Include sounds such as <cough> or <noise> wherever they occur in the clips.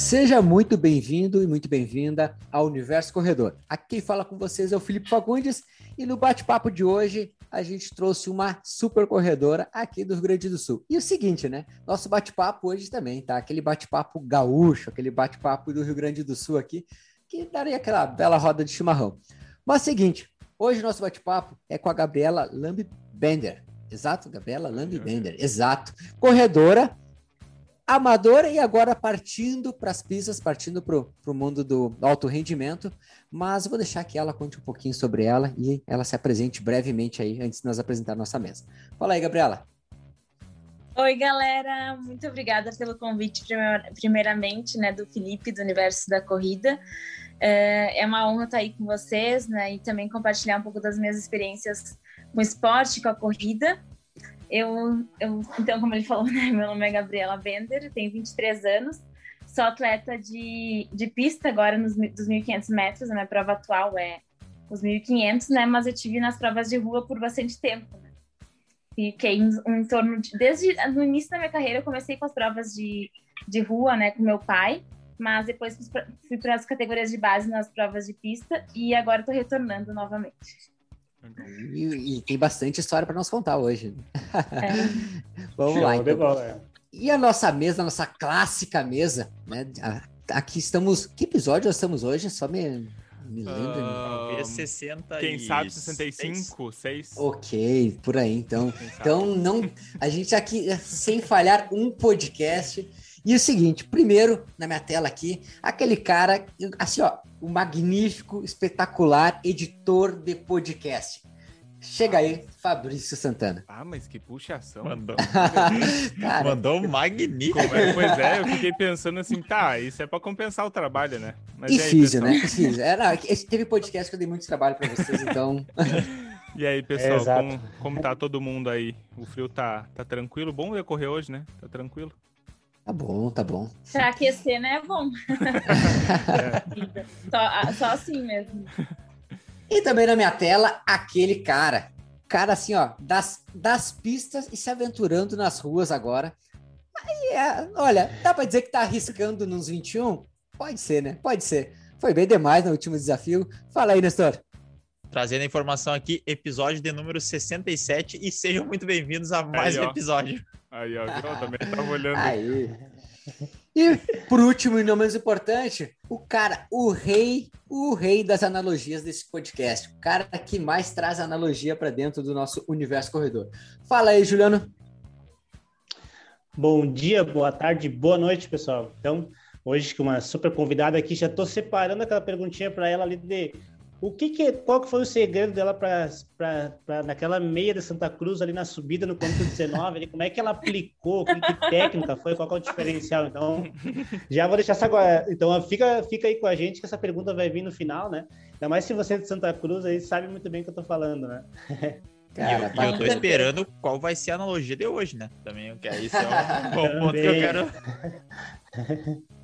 Seja muito bem-vindo e muito bem-vinda ao Universo Corredor. Aqui quem fala com vocês é o Felipe Fagundes e no bate-papo de hoje a gente trouxe uma super corredora aqui do Rio Grande do Sul. E o seguinte, né? Nosso bate-papo hoje também, tá? Aquele bate-papo gaúcho, aquele bate-papo do Rio Grande do Sul aqui, que daria aquela bela roda de chimarrão. Mas é o seguinte, hoje nosso bate-papo é com a Gabriela Lamb Bender. Exato, Gabriela Lamb Bender, exato. Corredora amadora e agora partindo para as pistas, partindo para o mundo do alto rendimento. Mas vou deixar que ela conte um pouquinho sobre ela e ela se apresente brevemente aí antes de nós apresentar nossa mesa. Fala aí, Gabriela. Oi, galera. Muito obrigada pelo convite, primeiramente, né, do Felipe, do Universo da Corrida. É, é uma honra estar aí com vocês, né, e também compartilhar um pouco das minhas experiências com o esporte, com a corrida. Eu, eu, então, como ele falou, <laughs> né, meu nome é Gabriela Bender, tenho 23 anos, sou atleta de, de pista agora nos dos 1.500 metros, a minha prova atual é os 1.500, né, mas eu tive nas provas de rua por bastante tempo, né. Fiquei em, em torno de, desde no início da minha carreira eu comecei com as provas de, de rua, né, com meu pai, mas depois fui para as categorias de base nas provas de pista e agora estou retornando novamente. E, e, tem bastante história para nos contar hoje. É. <laughs> Vamos Show lá. Então. É. E a nossa mesa, a nossa clássica mesa, né? Aqui estamos. Que episódio nós estamos hoje? Só me, me lembra. Uh, 60 Quem sabe 65, 6. Ok, por aí. Então, então não, a gente aqui, sem falhar um podcast. E o seguinte, primeiro, na minha tela aqui, aquele cara, assim, ó, o magnífico, espetacular editor de podcast. Chega aí, Fabrício Santana. Ah, mas que puxação. Mandou. <laughs> Cara, Mandou magnífico. É? Pois é, eu fiquei pensando assim, tá, isso é para compensar o trabalho, né? Mas e aí, físio, né? E físio. Era, esse teve podcast que eu dei muito trabalho para vocês, então. <laughs> E aí, pessoal, é, como, como tá todo mundo aí? O frio tá, tá tranquilo? Bom decorrer hoje, né? Tá tranquilo? Tá bom, tá bom. Pra aquecer, né? É bom. é. <laughs> só, só assim mesmo. E também na minha tela, aquele cara. Cara assim, ó, das, das pistas e se aventurando nas ruas agora. Aí é, olha, dá pra dizer que tá arriscando nos 21? Pode ser, né? Pode ser. Foi bem demais no último desafio. Fala aí, Nestor. Trazendo a informação aqui, episódio de número 67 e sejam muito bem-vindos a mais aí, um episódio. Aí, ó, eu também tava olhando. Aí. E por último e não menos importante, o cara, o rei, o rei das analogias desse podcast, o cara que mais traz analogia para dentro do nosso universo corredor. Fala aí, Juliano. Bom dia, boa tarde, boa noite, pessoal. Então, hoje com uma super convidada aqui, já estou separando aquela perguntinha para ela ali de o que, que qual que foi o segredo dela para naquela meia de Santa Cruz ali na subida no quilômetro 19? Ali, como é que ela aplicou? Que, que técnica foi? Qual é o diferencial? Então, já vou deixar essa Então, fica, fica aí com a gente que essa pergunta vai vir no final, né? Ainda mais se você é de Santa Cruz aí sabe muito bem o que eu tô falando, né? <laughs> Cara, e eu, eu tô esperando qual vai ser a analogia de hoje, né? Também, que é isso é um <laughs> ponto que eu quero. <laughs>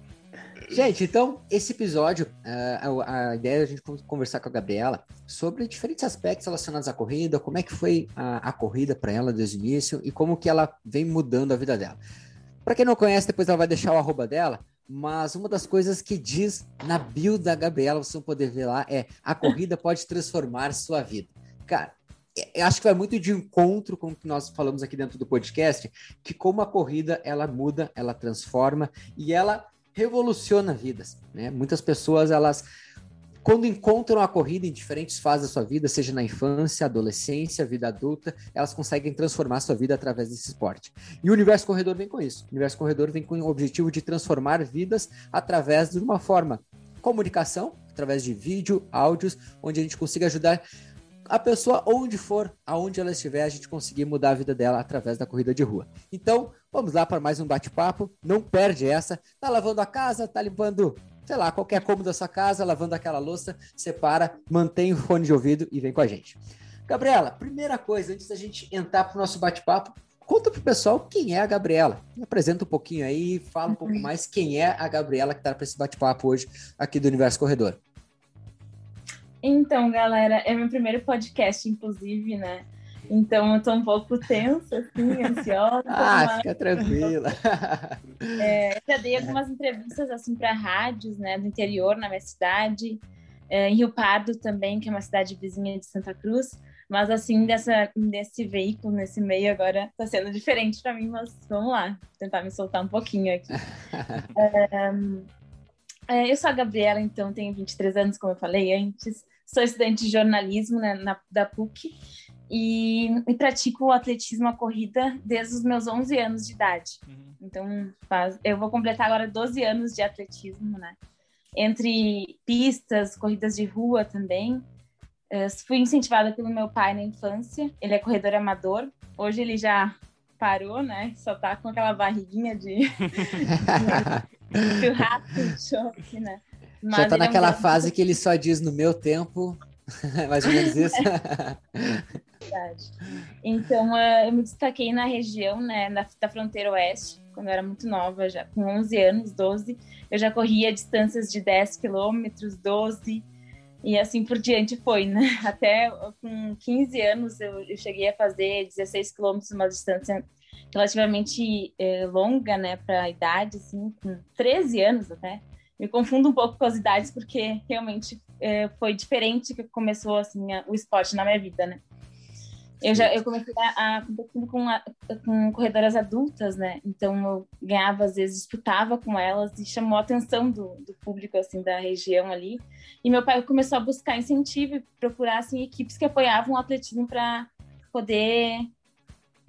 Gente, então, esse episódio, uh, a, a, ideia é a gente conversar com a Gabriela sobre diferentes aspectos relacionados à corrida, como é que foi a, a corrida para ela desde o início e como que ela vem mudando a vida dela. Para quem não conhece, depois ela vai deixar o arroba dela, mas uma das coisas que diz na bio da Gabriela, vocês vão poder ver lá, é a corrida pode transformar sua vida. Cara, acho que vai muito de encontro com o que nós falamos aqui dentro do podcast, que como a corrida ela muda, ela transforma e ela revoluciona vidas, né? Muitas pessoas, elas quando encontram a corrida em diferentes fases da sua vida, seja na infância, adolescência, vida adulta, elas conseguem transformar a sua vida através desse esporte. E o Universo Corredor vem com isso. O Universo Corredor vem com o objetivo de transformar vidas através de uma forma comunicação, através de vídeo, áudios, onde a gente consiga ajudar a pessoa onde for, aonde ela estiver, a gente conseguir mudar a vida dela através da corrida de rua. Então, vamos lá para mais um bate-papo. Não perde essa. Tá lavando a casa, tá limpando, sei lá, qualquer cômodo da sua casa, lavando aquela louça, separa, mantém o fone de ouvido e vem com a gente. Gabriela, primeira coisa, antes da gente entrar para o nosso bate-papo, conta pro pessoal quem é a Gabriela. Me apresenta um pouquinho aí, fala um pouco mais quem é a Gabriela que está para esse bate-papo hoje aqui do Universo Corredor. Então, galera, é meu primeiro podcast, inclusive, né? Então eu tô um pouco tensa, assim, ansiosa. <laughs> Ah, fica tranquila. <laughs> É, já dei algumas entrevistas assim para rádios, né, do interior na minha cidade, é, em Rio Pardo também, que é uma cidade vizinha de Santa Cruz. Mas assim, dessa, desse veículo, nesse meio agora, tá sendo diferente para mim, mas vamos lá, tentar me soltar um pouquinho aqui. <laughs> é, é, eu sou a Gabriela, então tenho 23 anos, como eu falei antes. Sou estudante de jornalismo né, na, da PUC e, e, pratico o atletismo, a corrida, desde os meus 11 anos de idade. Uhum. Então, faz, eu vou completar agora 12 anos de atletismo, né? Entre pistas, corridas de rua também. Uh, fui incentivada pelo meu pai na infância. Ele é corredor amador. Hoje ele já parou, né? Só tá com aquela barriguinha de, <laughs> churrasco de choque, né? Mas já tá naquela é um fase que ele só diz no meu tempo, <laughs> mais ou menos isso. <laughs> Verdade. Então, uh, eu me destaquei na região, né, na, da fronteira oeste, quando eu era muito nova, já com 11 anos, 12. Eu já corria distâncias de 10 quilômetros, 12 e assim por diante foi, né? <laughs> Até com 15 anos eu, eu cheguei a fazer 16 quilômetros, uma distância relativamente eh, longa, né, para a idade, assim, com 13 anos até. Me confundo um pouco com as idades porque realmente eh, foi diferente que começou assim a, o esporte na minha vida, né? Eu já eu comecei a, a competir com, com corredoras adultas, né? Então eu ganhava às vezes disputava com elas e chamou a atenção do, do público assim da região ali. E meu pai começou a buscar incentivo e procurar assim equipes que apoiavam o atletismo para poder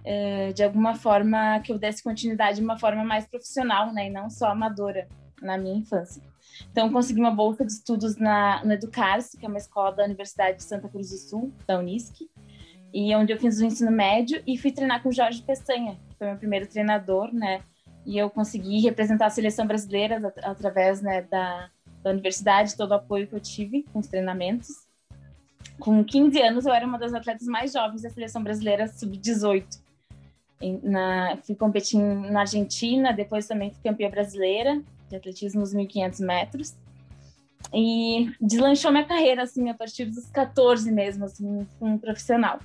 é, de alguma forma que eu desse continuidade de uma forma mais profissional, né? E não só amadora na minha infância. Então, consegui uma bolsa de estudos na, no Educar-se, que é uma escola da Universidade de Santa Cruz do Sul, da Unisc e onde eu fiz o ensino médio e fui treinar com Jorge Pestanha, que foi meu primeiro treinador, né? E eu consegui representar a seleção brasileira at através né, da, da universidade, todo o apoio que eu tive com os treinamentos. Com 15 anos, eu era uma das atletas mais jovens da seleção brasileira sub-18. Fui competir na Argentina, depois também fui campeã brasileira de atletismo nos 1.500 metros. E deslanchou minha carreira, assim, a partir dos 14 mesmo, assim, um profissional.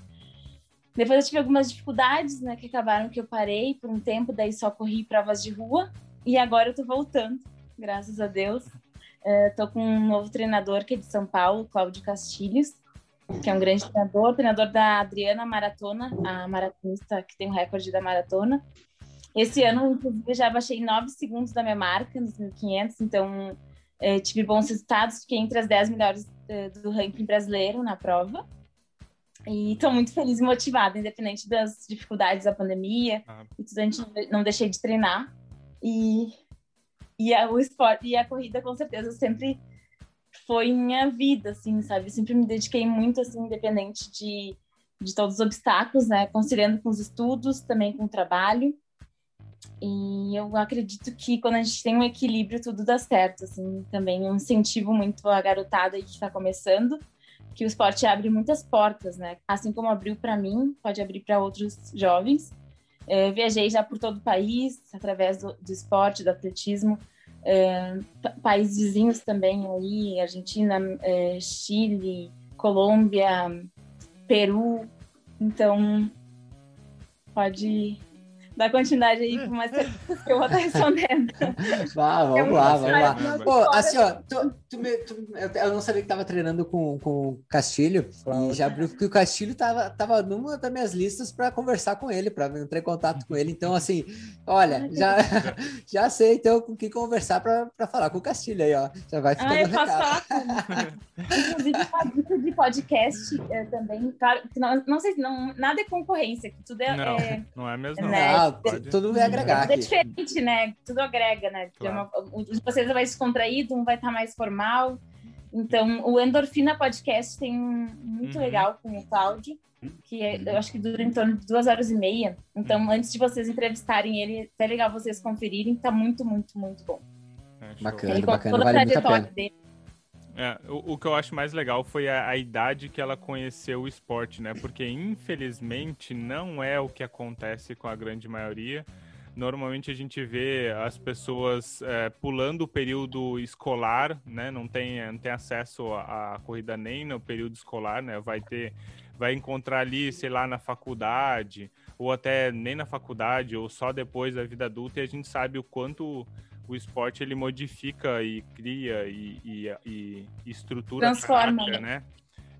Depois eu tive algumas dificuldades, né, que acabaram que eu parei por um tempo, daí só corri provas de rua. E agora eu tô voltando, graças a Deus. Uh, tô com um novo treinador que é de São Paulo, Cláudio Castilhos, que é um grande treinador, treinador da Adriana Maratona, a maratonista que tem o recorde da maratona. Esse ano, inclusive, já baixei 9 segundos da minha marca nos 1500, então uh, tive bons resultados, fiquei entre as 10 melhores uh, do ranking brasileiro na prova. E estou muito feliz e motivada, independente das dificuldades da pandemia. Ah. E tudo, a gente não deixei de treinar. E, e a, o esporte e a corrida, com certeza, sempre foi minha vida, assim, sabe? Eu sempre me dediquei muito, assim, independente de, de todos os obstáculos, né? Conciliando com os estudos, também com o trabalho. E eu acredito que quando a gente tem um equilíbrio, tudo dá certo, assim. Também um incentivo muito a garotada que está começando que o esporte abre muitas portas, né? Assim como abriu para mim, pode abrir para outros jovens. É, viajei já por todo o país, através do, do esporte, do atletismo. Países vizinhos também aí, Argentina, é, Chile, Colômbia, Peru. Então, pode Dá continuidade aí com mais perguntas que eu vou estar respondendo. Vá, vamos é lá, vamos lá. Pô, assim, ó, tu, tu me, tu, eu não sabia que tava treinando com, com o Castilho, claro. e já abriu que o Castilho tava, tava numa das minhas listas para conversar com ele, para entrar em contato com ele. Então, assim, olha, já, <laughs> já sei então com quem conversar para falar com o Castilho aí, ó. Já vai ficar ah, recado. Inclusive, uma dica de podcast é, também, claro, não, não sei, não, nada é concorrência, que tudo é. Não, é, não é mesmo, né? Pode... tudo vai agregar. É diferente, né? Tudo agrega, né? Claro. Uma, de vocês vai descontraído, um vai estar mais formal. Então, o Endorfina Podcast tem um muito uhum. legal com o Cláudio, que é, eu acho que dura em torno de duas horas e meia. Então, uhum. antes de vocês entrevistarem ele, é legal vocês conferirem, tá muito, muito, muito bom. É, bacana, ele bacana, vale muito a pena. Dele. É, o, o, que eu acho mais legal foi a, a, idade que ela conheceu o esporte, né? Porque infelizmente não é o que acontece com a grande maioria. Normalmente a gente vê as pessoas é, pulando o período escolar, né? Não tem, não tem acesso à corrida nem no período escolar, né? Vai ter vai encontrar ali, sei lá, na faculdade, ou até nem na faculdade, ou só depois da vida adulta, e a gente sabe o quanto o esporte ele modifica e cria e, e, e estrutura transforma caráter, né?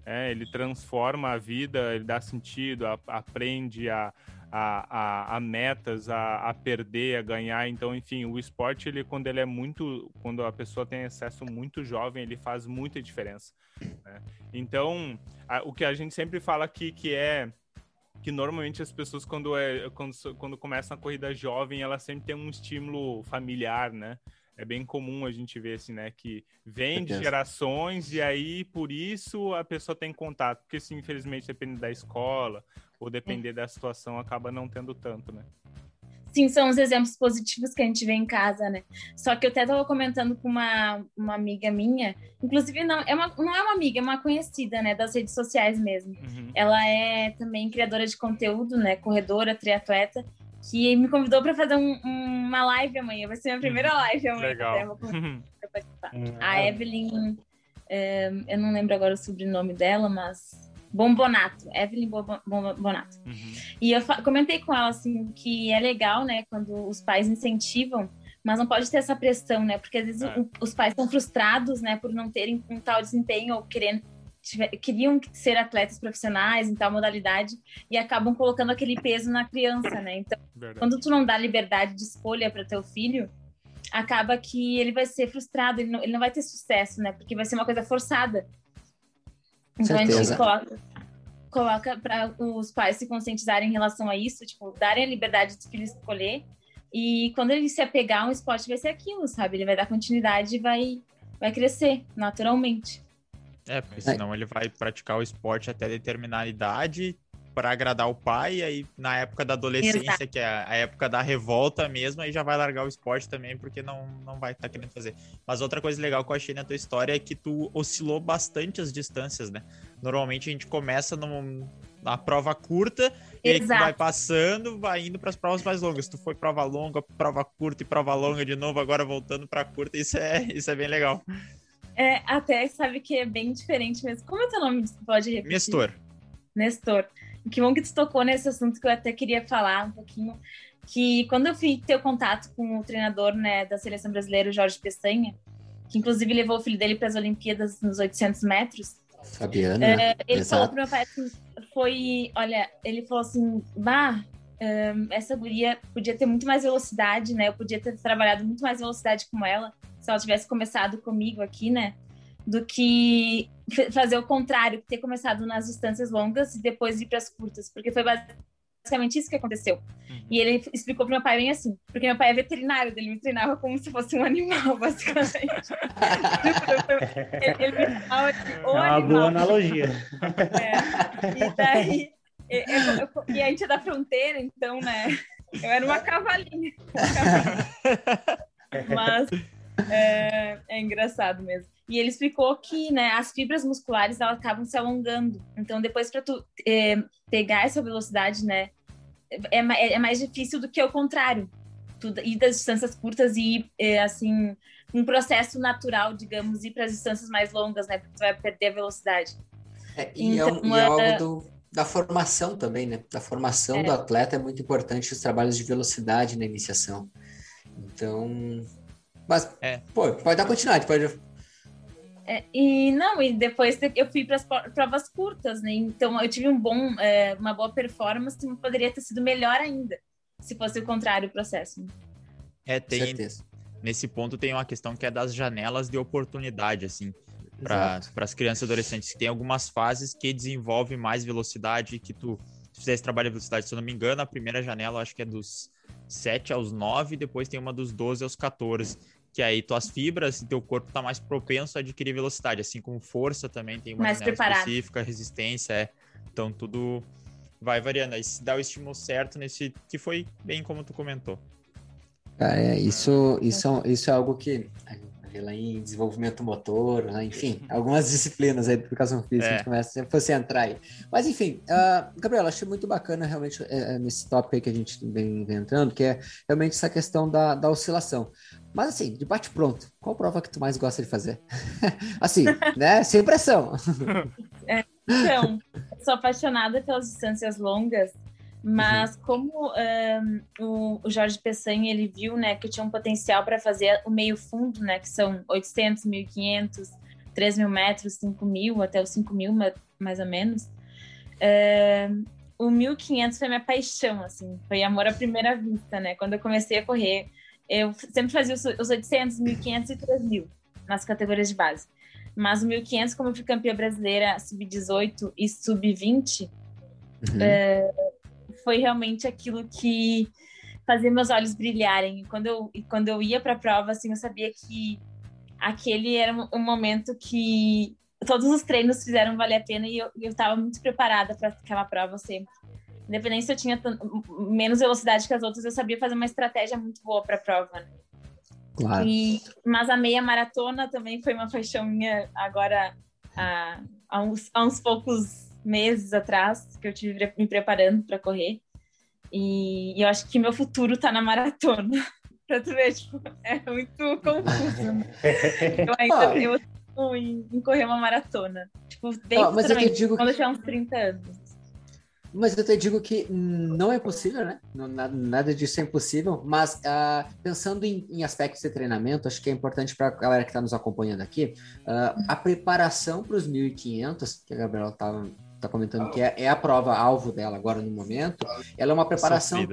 É, ele transforma a vida, ele dá sentido, a, aprende a, a, a, a metas, a, a, perder, a ganhar. Então, enfim, o esporte, ele, quando ele é muito, quando a pessoa tem acesso muito jovem, ele faz muita diferença. Né? Então, o que a gente sempre fala aqui que é que normalmente as pessoas quando é quando, quando começam a corrida jovem, elas sempre têm um estímulo familiar, né? É bem comum a gente ver assim, né, que vem de gerações e aí por isso a pessoa tem contato, porque se infelizmente depende da escola ou depender é. da situação acaba não tendo tanto, né? Sim, são os exemplos positivos que a gente vê em casa, né? Só que eu até estava comentando com uma, uma amiga minha, inclusive não é, uma, não é uma amiga, é uma conhecida, né, das redes sociais mesmo. Uhum. Ela é também criadora de conteúdo, né, corredora, triatleta, que me convidou para fazer um, uma live amanhã. Vai ser minha primeira uhum. live amanhã. Legal. <laughs> Uhum. A Evelyn, é, eu não lembro agora o sobrenome dela, mas Bombonato, Evelyn Bombonato. Uhum. E eu comentei com ela assim que é legal, né, quando os pais incentivam, mas não pode ter essa pressão, né? Porque às vezes é. o, os pais estão frustrados, né, por não terem um tal desempenho ou querendo tiver, queriam ser atletas profissionais em tal modalidade e acabam colocando aquele peso na criança, né? Então, Verdade. quando tu não dá liberdade de escolha para teu filho, acaba que ele vai ser frustrado, ele não, ele não vai ter sucesso, né? Porque vai ser uma coisa forçada. Então Certeza. a gente coloca, coloca para os pais se conscientizarem em relação a isso, tipo, darem a liberdade do filho escolher. E quando ele se apegar a um esporte, vai ser aquilo, sabe? Ele vai dar continuidade e vai, vai crescer naturalmente. É, porque senão ele vai praticar o esporte até determinada idade, para agradar o pai, e aí na época da adolescência, Exato. que é a época da revolta mesmo, aí já vai largar o esporte também, porque não, não vai estar tá querendo fazer. Mas outra coisa legal que eu achei na tua história é que tu oscilou bastante as distâncias, né? Normalmente a gente começa num, na prova curta, e aí vai passando, vai indo para as provas mais longas. Tu foi prova longa, prova curta e prova longa de novo, agora voltando para curta, isso é, isso é bem legal. É, até sabe que é bem diferente mesmo. Como é teu nome? Pode repetir? Nestor. Nestor. Que bom que tu tocou nesse assunto que eu até queria falar um pouquinho. Que quando eu fui ter o contato com o treinador né, da seleção brasileira, o Jorge Pestanha, que inclusive levou o filho dele para as Olimpíadas nos 800 metros. Fabiana. É, ele Exato. falou pro meu pai assim, foi, olha, ele falou assim, bah, um, essa guria podia ter muito mais velocidade, né? Eu podia ter trabalhado muito mais velocidade com ela se ela tivesse começado comigo aqui, né? Do que fazer o contrário, ter começado nas distâncias longas e depois ir para as curtas, porque foi basicamente isso que aconteceu. Uhum. E ele explicou para meu pai bem assim, porque meu pai é veterinário, ele me treinava como se fosse um animal, <laughs> basicamente. <laughs> ele, ele me treinava é uma animal. boa analogia. É. E daí, eu, eu, e a gente é da fronteira, então, né? Eu era uma cavalinha. <laughs> Mas é, é engraçado mesmo. E ele explicou que né, as fibras musculares elas acabam se alongando. Então, depois para tu é, pegar essa velocidade, né, é, é, é, mais difícil do que o contrário. Tu ir das distâncias curtas e é, assim um processo natural, digamos, ir para as distâncias mais longas, né, porque tu vai perder a velocidade. É, e, é então, é, algo do, da formação também, né? Da formação do atleta é muito importante os trabalhos de velocidade na iniciação. Então, mas, é. pô, pode dar continuidade, pode é, e não, e depois eu fui para as provas curtas, né? Então eu tive um bom, é, uma boa performance, que poderia ter sido melhor ainda, se fosse o contrário o processo. É, tem. Nesse ponto tem uma questão que é das janelas de oportunidade, assim, para as crianças e adolescentes. Tem algumas fases que desenvolve mais velocidade, que tu, se fizer esse trabalho de velocidade, se eu não me engano, a primeira janela acho que é dos 7 aos 9, depois tem uma dos 12 aos 14 que aí tuas fibras e teu corpo tá mais propenso a adquirir velocidade, assim como força também tem uma mais específica, resistência, é. Então tudo vai variando. Aí se dá o estímulo certo nesse que foi bem como tu comentou. é, isso, isso, isso é algo que lá em desenvolvimento motor, né? enfim, <laughs> algumas disciplinas aí de educação física, é. a gente começa, se fosse entrar aí. Mas enfim, uh, Gabriel, achei muito bacana realmente é, é, nesse tópico aí que a gente vem, vem, entrando, que é realmente essa questão da, da oscilação. Mas assim, de bate pronto, qual prova que tu mais gosta de fazer? <laughs> assim, né? Sem pressão. <laughs> É, Então, sou apaixonada pelas distâncias longas, mas uhum. como um, o, Jorge Peçanha, ele viu, né, que tinha um potencial para fazer o meio fundo, né, que são 800, 1500, 3 mil metros, 5 mil, até os 5 mil, mais ou menos. Uh, o 1500 foi minha paixão, assim, foi amor à primeira vista, né? Quando eu comecei a correr, eu sempre fazia os 800, 1500 e 3000 nas categorias de base. Mas o 1500, como eu fui campeã brasileira sub-18 e sub-20, uhum. é, foi realmente aquilo que fazia meus olhos brilharem. E quando eu, e quando eu ia para a prova, assim, eu sabia que aquele era um momento que todos os treinos fizeram valer a pena e eu estava muito preparada para aquela prova sempre. Independente se eu tinha menos velocidade que as outras, eu sabia fazer uma estratégia muito boa para a prova. Né? Claro. E, mas a meia maratona também foi uma paixão minha agora há, há, uns, há uns poucos meses atrás que eu tive me preparando para correr. E, e, eu acho que meu futuro está na maratona. <laughs> pra tu ver, tipo, é muito confuso. Né? <laughs> eu ainda eu em, em, correr uma maratona. Tipo, bem oh, mas eu te digo quando eu tiver uns 30 anos. Mas eu te digo que não é possível, né? nada disso é impossível. Mas uh, pensando em, em, aspectos de treinamento, acho que é importante para a galera que está nos acompanhando aqui, uh, a preparação para os 1.500, que a Gabriela estava tá comentando que é, é, a prova alvo dela agora no momento, ela é uma preparação.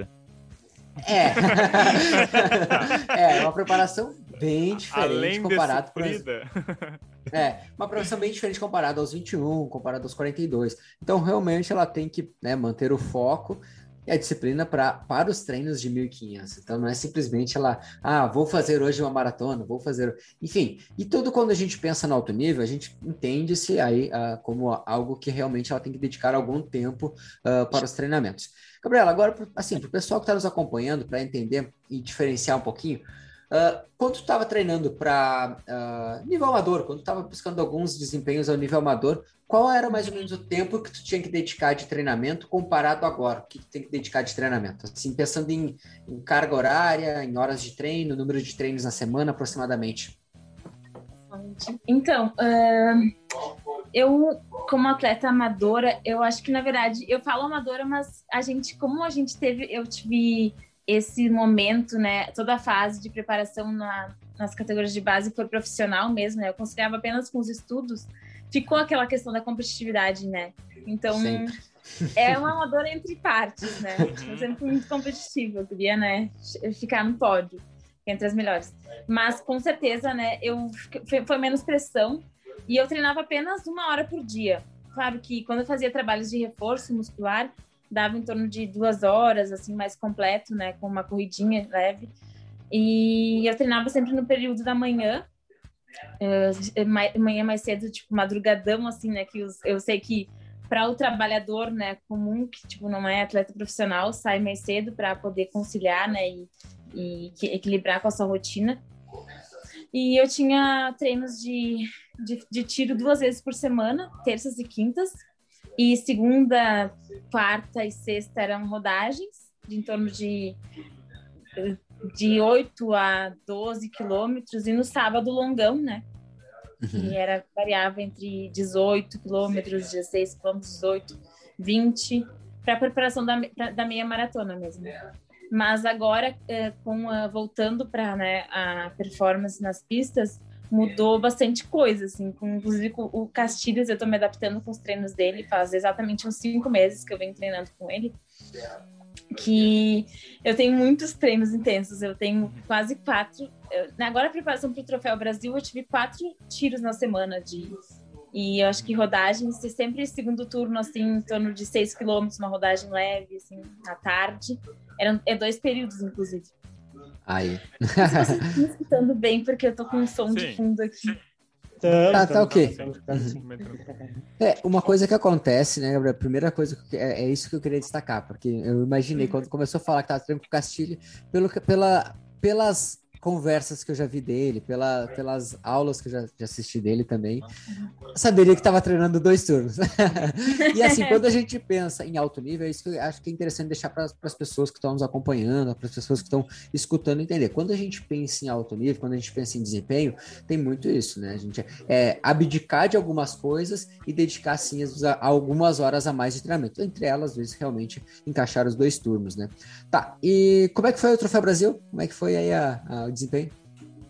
É. <laughs> é, é uma preparação bem diferente comparado com <laughs> É, uma preparação bem diferente comparada aos 21, comparado aos 42. Então, realmente, ela tem que né, manter o foco e a disciplina pra, para os treinos de 1.500. Então, não é simplesmente ela, ah, vou fazer hoje uma maratona, vou fazer. Enfim, e tudo quando a gente pensa no alto nível, a gente entende-se aí uh, como algo que realmente ela tem que dedicar algum tempo uh, para os treinamentos. Gabriela, agora, assim, para o pessoal que está nos acompanhando, para entender e diferenciar um pouquinho, Uh, quando tu estava treinando para uh, ah, nível amador, quando tu estava buscando alguns desempenhos ao nível amador, qual era mais ou menos o tempo que tu tinha que dedicar de treinamento comparado agora? O que tu tem que dedicar de treinamento? Assim, pensando em, em carga horária, em horas de treino, número de treinos na semana aproximadamente. Então, uh, eu, como atleta amadora, eu acho que na verdade eu falo amadora, mas a gente, como a gente teve, eu tive esse momento, né, toda a fase de preparação na, nas categorias de base foi profissional mesmo, né? Eu conciliava apenas com os estudos. Ficou aquela questão da competitividade, né? Então, Sempre. é uma amadora entre partes, né? Eu sempre fui muito competitiva, eu queria, né, ficar no pódio, entre as melhores. Mas, com certeza, né, eu foi menos pressão e eu treinava apenas uma hora por dia. Claro que quando eu fazia trabalhos de reforço muscular, dava em torno de duas horas, assim, mais completo, né? Com uma corridinha leve. E eu treinava sempre no período da manhã, uh, manhã mais cedo, tipo, madrugadão, assim, né? Que eu sei que para o trabalhador, né, comum, que, tipo, não é atleta profissional, sai mais cedo para poder conciliar, né? E, e equilibrar com a sua rotina. E eu tinha treinos de, de, de tiro duas vezes por semana, terças e quintas, e segunda, quarta e sexta eram rodagens, de em torno de, de 8 a 12 quilômetros, e no sábado, longão, né? Uhum. E era, variava entre 18 quilômetros, 16 quilômetros, 18, 20, para a preparação da, da meia maratona mesmo. Mas agora, eh, com a, voltando para né, a performance nas pistas, mudou bastante coisa, assim, inclusive o Castilhos, eu tô me adaptando com os treinos dele, faz exatamente uns cinco meses que eu venho treinando com ele, que eu tenho muitos treinos intensos, eu tenho quase quatro, eu, agora a preparação para o Troféu Brasil, eu tive quatro tiros na semana de e eu acho que rodagens, sempre segundo turno, assim, em torno de seis quilômetros, uma rodagem leve, assim, à tarde. Eram, é dois períodos, inclusive. Aí. Vocês estão escutando bem, porque eu tô com um som Sim. de fundo aqui. Tá, tá ok. É, uma coisa que acontece, né, Gabriel? A primeira coisa que, é, é, isso que eu queria destacar, porque eu imaginei quando começou a falar que tava treinando com o Castilho, pelo, pela, pelas conversas que eu já vi dele, pela, pelas aulas que eu já, já assisti dele também, saberia que estava treinando dois turnos. <laughs> e assim, quando a gente pensa em alto nível, é isso que eu acho que é interessante deixar para as pessoas que estão nos acompanhando, para as pessoas que estão escutando entender. Quando a gente pensa em alto nível, quando a gente pensa em desempenho, tem muito isso, né? A gente é abdicar de algumas coisas e dedicar, sim, algumas horas a mais de treinamento. Entre elas, às vezes, realmente encaixar os dois turnos, né? Tá, e como é que foi o Troféu Brasil? Como é que foi aí a, a o desempenho?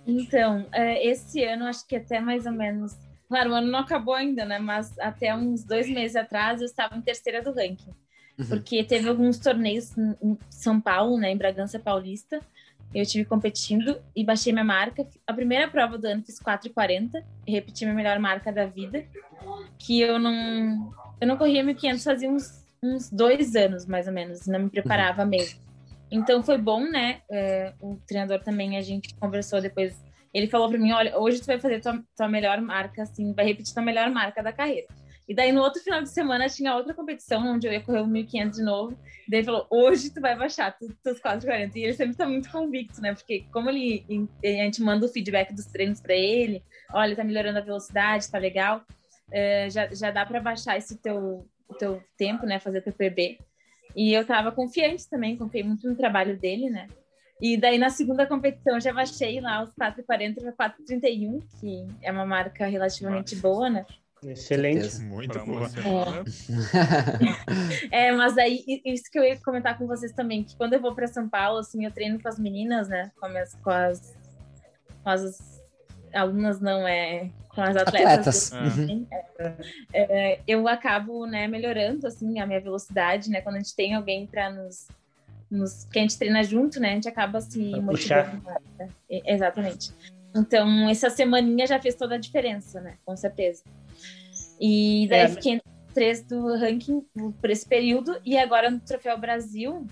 Então, é, esse ano, acho que até mais ou menos. Claro, o ano não acabou ainda, né? Mas até uns dois meses atrás eu estava em terceira do ranking. Uhum. Porque teve alguns torneios em São Paulo, né? Em Bragança Paulista. Eu tive competindo e baixei minha marca. A primeira prova do ano fiz 4,40 e repeti minha melhor marca da vida. Que eu não. Eu não corria 1.500 fazia uns, uns dois anos, mais ou menos. Não me preparava uhum. mesmo. Então foi bom, né? É, o treinador também, a gente conversou depois. Ele falou para mim: olha, hoje tu vai fazer tua, tua melhor marca, assim, vai repetir tua melhor marca da carreira. E daí no outro final de semana tinha outra competição onde eu ia correr o 1500 de novo. Daí ele falou: hoje tu vai baixar tu, teus 440. E ele sempre tá muito convicto, né? Porque como ele a gente manda o feedback dos treinos para ele, olha, tá melhorando a velocidade, tá legal. É, já, já dá para baixar esse teu, teu tempo, né? Fazer teu PB. E eu tava confiante também, confiei muito no trabalho dele, né? E daí na segunda competição eu já baixei lá os 4,40 para 4,31, que é uma marca relativamente Nossa. boa, né? Excelente. Muito boa. É. <laughs> é. mas aí isso que eu ia comentar com vocês também, que quando eu vou para São Paulo, assim, eu treino com as meninas, né? Com as, com as, com as alunas não é com as atletas, atletas. Uhum. É, é, eu acabo né, melhorando assim a minha velocidade, né? Quando a gente tem alguém para nos, nos que a gente treina junto, né? A gente acaba se pra motivando. Né? Exatamente. Então essa semaninha já fez toda a diferença, né? Com certeza. E daí é, fiquei entre três do ranking por esse período e agora no Troféu Brasil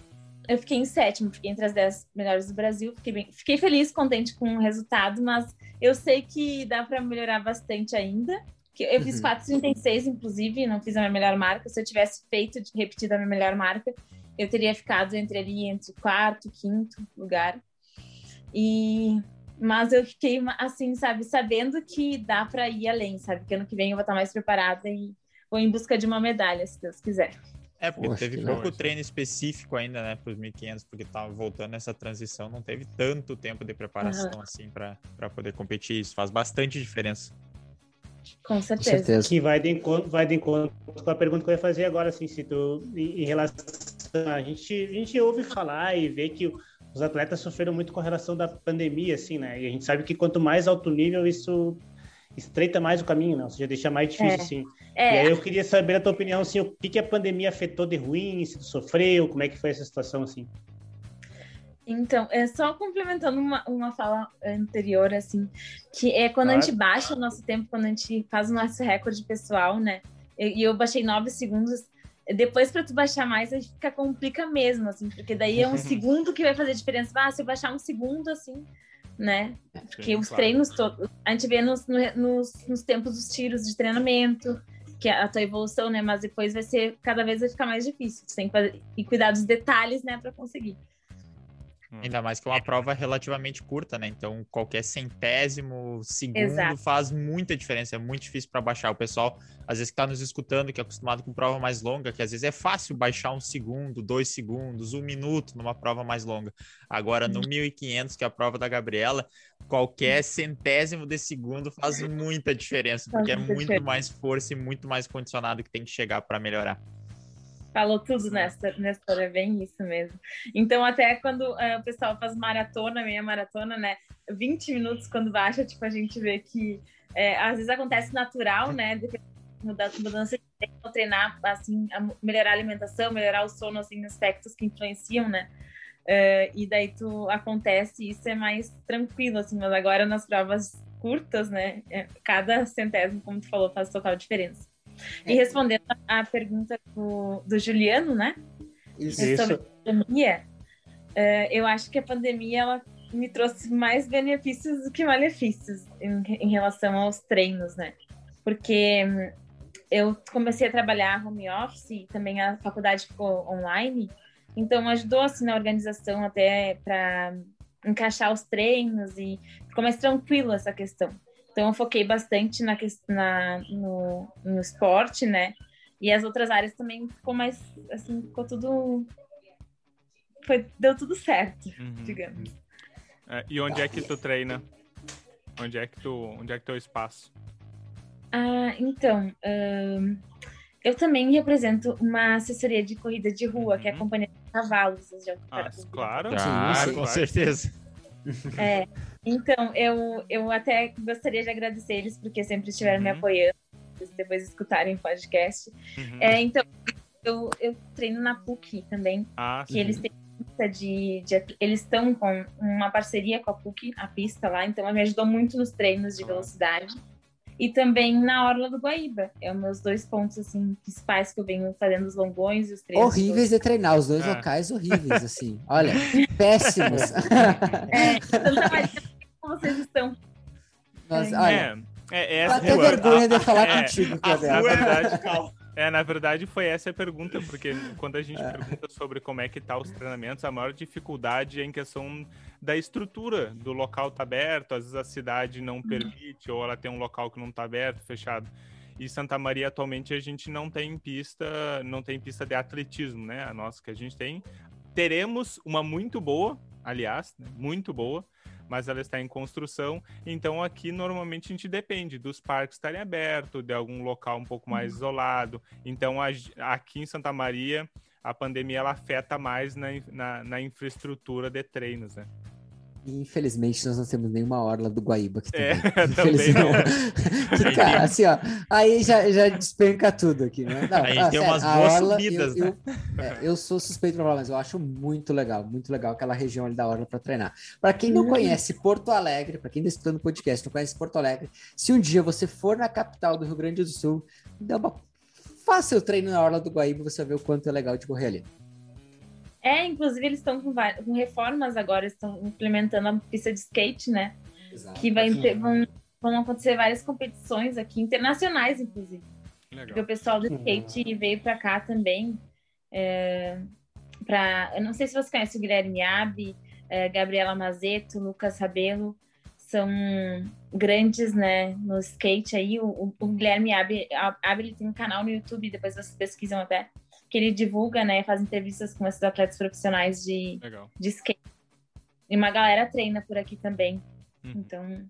eu fiquei em sétimo, fiquei entre as dez melhores do Brasil. Fiquei, bem, fiquei feliz, contente com o resultado, mas eu sei que dá para melhorar bastante ainda. Eu fiz 4,36, uhum. inclusive, não fiz a minha melhor marca. Se eu tivesse feito, repetido a minha melhor marca, eu teria ficado entre ali, entre quarto, quinto lugar. E mas eu fiquei assim, sabe, sabendo que dá para ir além, sabe? Que ano que vem eu vou estar mais preparada e vou em busca de uma medalha, se Deus quiser. É, porque Poxa, teve pouco treino específico ainda, né, para os 1500, porque tava voltando essa transição, não teve tanto tempo de preparação uhum. assim para poder competir. Isso faz bastante diferença. Com certeza. Com certeza. Que vai de encontro, vai de encontro com a pergunta que eu ia fazer agora, assim, se tu, em, em relação a gente, a gente ouve falar e vê que os atletas sofreram muito com relação da pandemia, assim, né? E a gente sabe que quanto mais alto nível, isso estreita mais o caminho, não? Ou seja, deixa mais difícil, é. assim. É. E aí eu queria saber a tua opinião, assim, o que, que a pandemia afetou de ruim, se tu sofreu, como é que foi essa situação, assim? Então, é só complementando uma, uma fala anterior, assim, que é quando claro. a gente baixa o nosso tempo, quando a gente faz o nosso recorde pessoal, né? E eu, eu baixei nove segundos. Depois, para tu baixar mais, aí fica complica mesmo, assim, porque daí é um <laughs> segundo que vai fazer diferença. Ah, se eu baixar um segundo, assim, né? Porque Sim, os claro. treinos todos, a gente vê nos, nos, nos, tempos dos tiros de treinamento, que é a tua evolução, né? Mas depois vai ser, cada vez vai ficar mais difícil. Você tem que fazer, e cuidar dos detalhes, né, para conseguir. Hum. Ainda mais que é uma prova relativamente curta, né? Então, qualquer centésimo segundo Exato. faz muita diferença. É muito difícil para baixar. O pessoal, às vezes, que está nos escutando, que é acostumado com prova mais longa, que às vezes é fácil baixar um segundo, dois segundos, um minuto numa prova mais longa. Agora, no 1500, uhum. que é a prova da Gabriela, qualquer centésimo de segundo faz muita diferença, porque é muito mais força e muito mais condicionado que tem que chegar para melhorar. Falou tudo nessa, história, é bem isso mesmo. Então, até quando uh, o pessoal faz maratona, meia maratona, né? 20 minutos quando baixa, tipo, a gente vê que é, às vezes acontece natural, né? Mudança de tempo, treinar, assim, melhorar a alimentação, melhorar o sono, assim, aspectos que influenciam, né? Uh, e daí tu acontece, isso é mais tranquilo, assim, mas agora nas provas curtas, né? É, cada centésimo, como tu falou, faz total diferença. E respondendo a pergunta do, do Juliano, né? Isso. Sobre a pandemia, uh, eu acho que a pandemia ela me trouxe mais benefícios do que malefícios em, em relação aos treinos, né? Porque hum, eu comecei a trabalhar home office e também a faculdade ficou online, então ajudou assim na organização até para encaixar os treinos e ficou mais tranquilo essa questão. Então eu foquei bastante na, na no, no esporte, né? E as outras áreas também ficou mais, assim, ficou tudo. Foi, deu tudo certo, uhum. digamos. É, e onde é que tu treina? Onde é que tu, onde é que teu espaço? Ah, então, um, eu também represento uma assessoria de corrida de rua, uhum. que é a uhum. Companhia de Cavalos. Já ah, claro, claro, com certeza. <laughs> É, então, eu, eu até gostaria de agradecer eles, porque sempre estiveram uhum. me apoiando, depois escutarem o podcast. Uhum. É, então, eu, eu treino na PUC também, ah, que sim. eles têm de, de, eles estão com uma parceria com a PUC, a pista lá, então ela me ajudou muito nos treinos de velocidade e também na Orla do Guaíba. É os meus dois pontos assim principais que eu venho fazendo os longões e os treinos. Horríveis de treinar, os dois é. locais horríveis, assim. Olha, péssimos. <laughs> É, como vocês estão? Nossa, é. olha. É, é, é até vergonha de falar é, contigo, <laughs> Cadê? É, na verdade foi essa a pergunta, porque quando a gente é. pergunta sobre como é que tá os treinamentos, a maior dificuldade é em questão da estrutura do local tá aberto, às vezes a cidade não permite, ou ela tem um local que não tá aberto, fechado. E Santa Maria atualmente a gente não tem pista, não tem pista de atletismo, né? A nossa que a gente tem. Teremos uma muito boa, aliás, né? muito boa, mas ela está em construção. Então aqui normalmente a gente depende dos parques estarem abertos, de algum local um pouco mais uhum. isolado. Então a, aqui em Santa Maria a pandemia ela afeta mais na, na, na infraestrutura de treinos, né? Infelizmente, nós não temos nenhuma orla do Guaíba aqui também. É, também <laughs> não. <laughs> que, cara, assim, ó, aí já, já despenca tudo aqui, né? Não, aí ah, tem sério, umas boas orla, subidas, eu, né? Eu, <laughs> é, eu, sou suspeito pra falar, mas eu acho muito legal, muito legal aquela região ali da orla para treinar. Para quem não conhece Porto Alegre, para quem está escutando o podcast, não conhece Porto Alegre, se um dia você for na capital do Rio Grande do Sul, dá uma faça o treino na orla do Guaíba, você vai ver o quanto é legal de correr ali. É, inclusive eles estão com, com, reformas agora, estão implementando a pista de skate, né? Exato. Que vai ter, vão, vão acontecer várias competições aqui, internacionais, inclusive. Legal. Porque o pessoal do skate uhum. veio para cá também. É, pra, eu não sei se você conhece o Guilherme Abi, é, Gabriela Mazeto, Lucas Rabelo, são grandes, né, no skate aí. O, o Guilherme Abi, Abi ele tem um canal no YouTube, depois vocês pesquisam até que ele divulga, né, faz entrevistas com esses atletas profissionais de, de skate. E uma galera treina por aqui também. Hum. Então.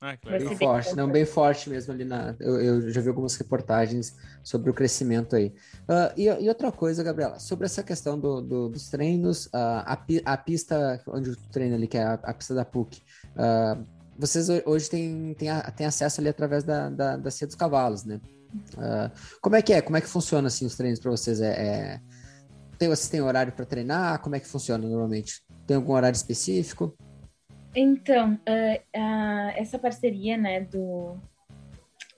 Ah, bem forte, não, bem forte mesmo ali na. Eu, eu, já vi algumas reportagens sobre o crescimento aí. Uh, e, e, outra coisa, Gabriela, sobre essa questão do, do, dos treinos, uh, a, a, pista onde tu treina ali, que é a, a pista da PUC, uh, vocês hoje têm, têm, têm acesso ali através da, da, da Cia dos Cavalos, né? Uh, como é que é? Como é que funciona assim os treinos para vocês? É, é... Tem, vocês têm horário para treinar? Como é que funciona normalmente? Tem algum horário específico? Então, uh, uh, essa parceria, né, do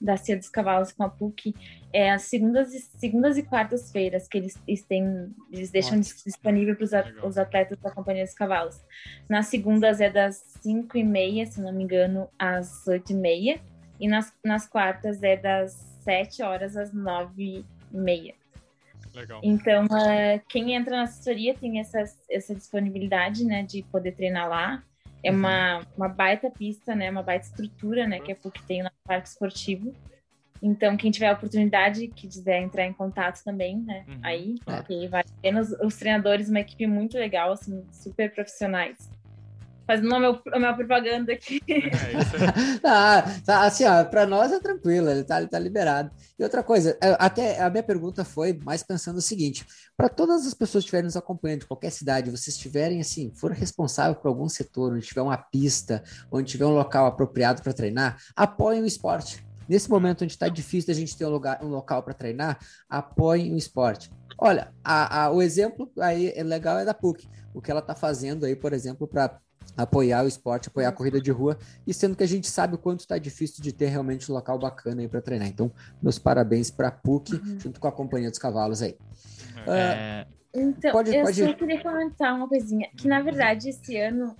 da Cia dos Cavalos com a PUC é as segundas e, segundas e quartas-feiras que eles, eles têm, eles deixam Nossa. disponível para os atletas da Companhia dos Cavalos. Nas segundas é das 5 e meia, se não me engano, às 8 e meia. E nas, nas quartas é das 7 horas às 9 e meia. Legal. Então, uh, quem entra na assessoria tem essa, essa disponibilidade, né, de poder treinar lá. É uhum. uma, uma baita pista, né, uma baita estrutura, né, que é o que tem no parque esportivo. Então, quem tiver a oportunidade, que quiser entrar em contato também, né, uhum. aí, porque vale a pena. Os, os treinadores, uma equipe muito legal, assim, super profissionais fazendo a, meu, a minha propaganda aqui. É, ah, <laughs> tá, assim, ó, para nós é tranquilo, ele tá, ele tá liberado. E outra coisa, é, até a minha pergunta foi mais pensando o seguinte: para todas as pessoas que estiverem nos acompanhando de qualquer cidade, vocês estiverem assim, for responsável por algum setor, onde tiver uma pista, onde tiver um local apropriado para treinar, apoiem o esporte. Nesse momento onde está difícil a gente ter um, lugar, um local para treinar, apoiem o esporte. Olha, a, a, o exemplo aí é legal é da PUC. O que ela está fazendo aí, por exemplo, para apoiar o esporte, apoiar a corrida de rua, e sendo que a gente sabe o quanto está difícil de ter realmente um local bacana aí para treinar. Então, meus parabéns para a PUC, uhum. junto com a Companhia dos Cavalos aí. É... Uh, então, pode, eu pode... só queria comentar uma coisinha, que na verdade esse ano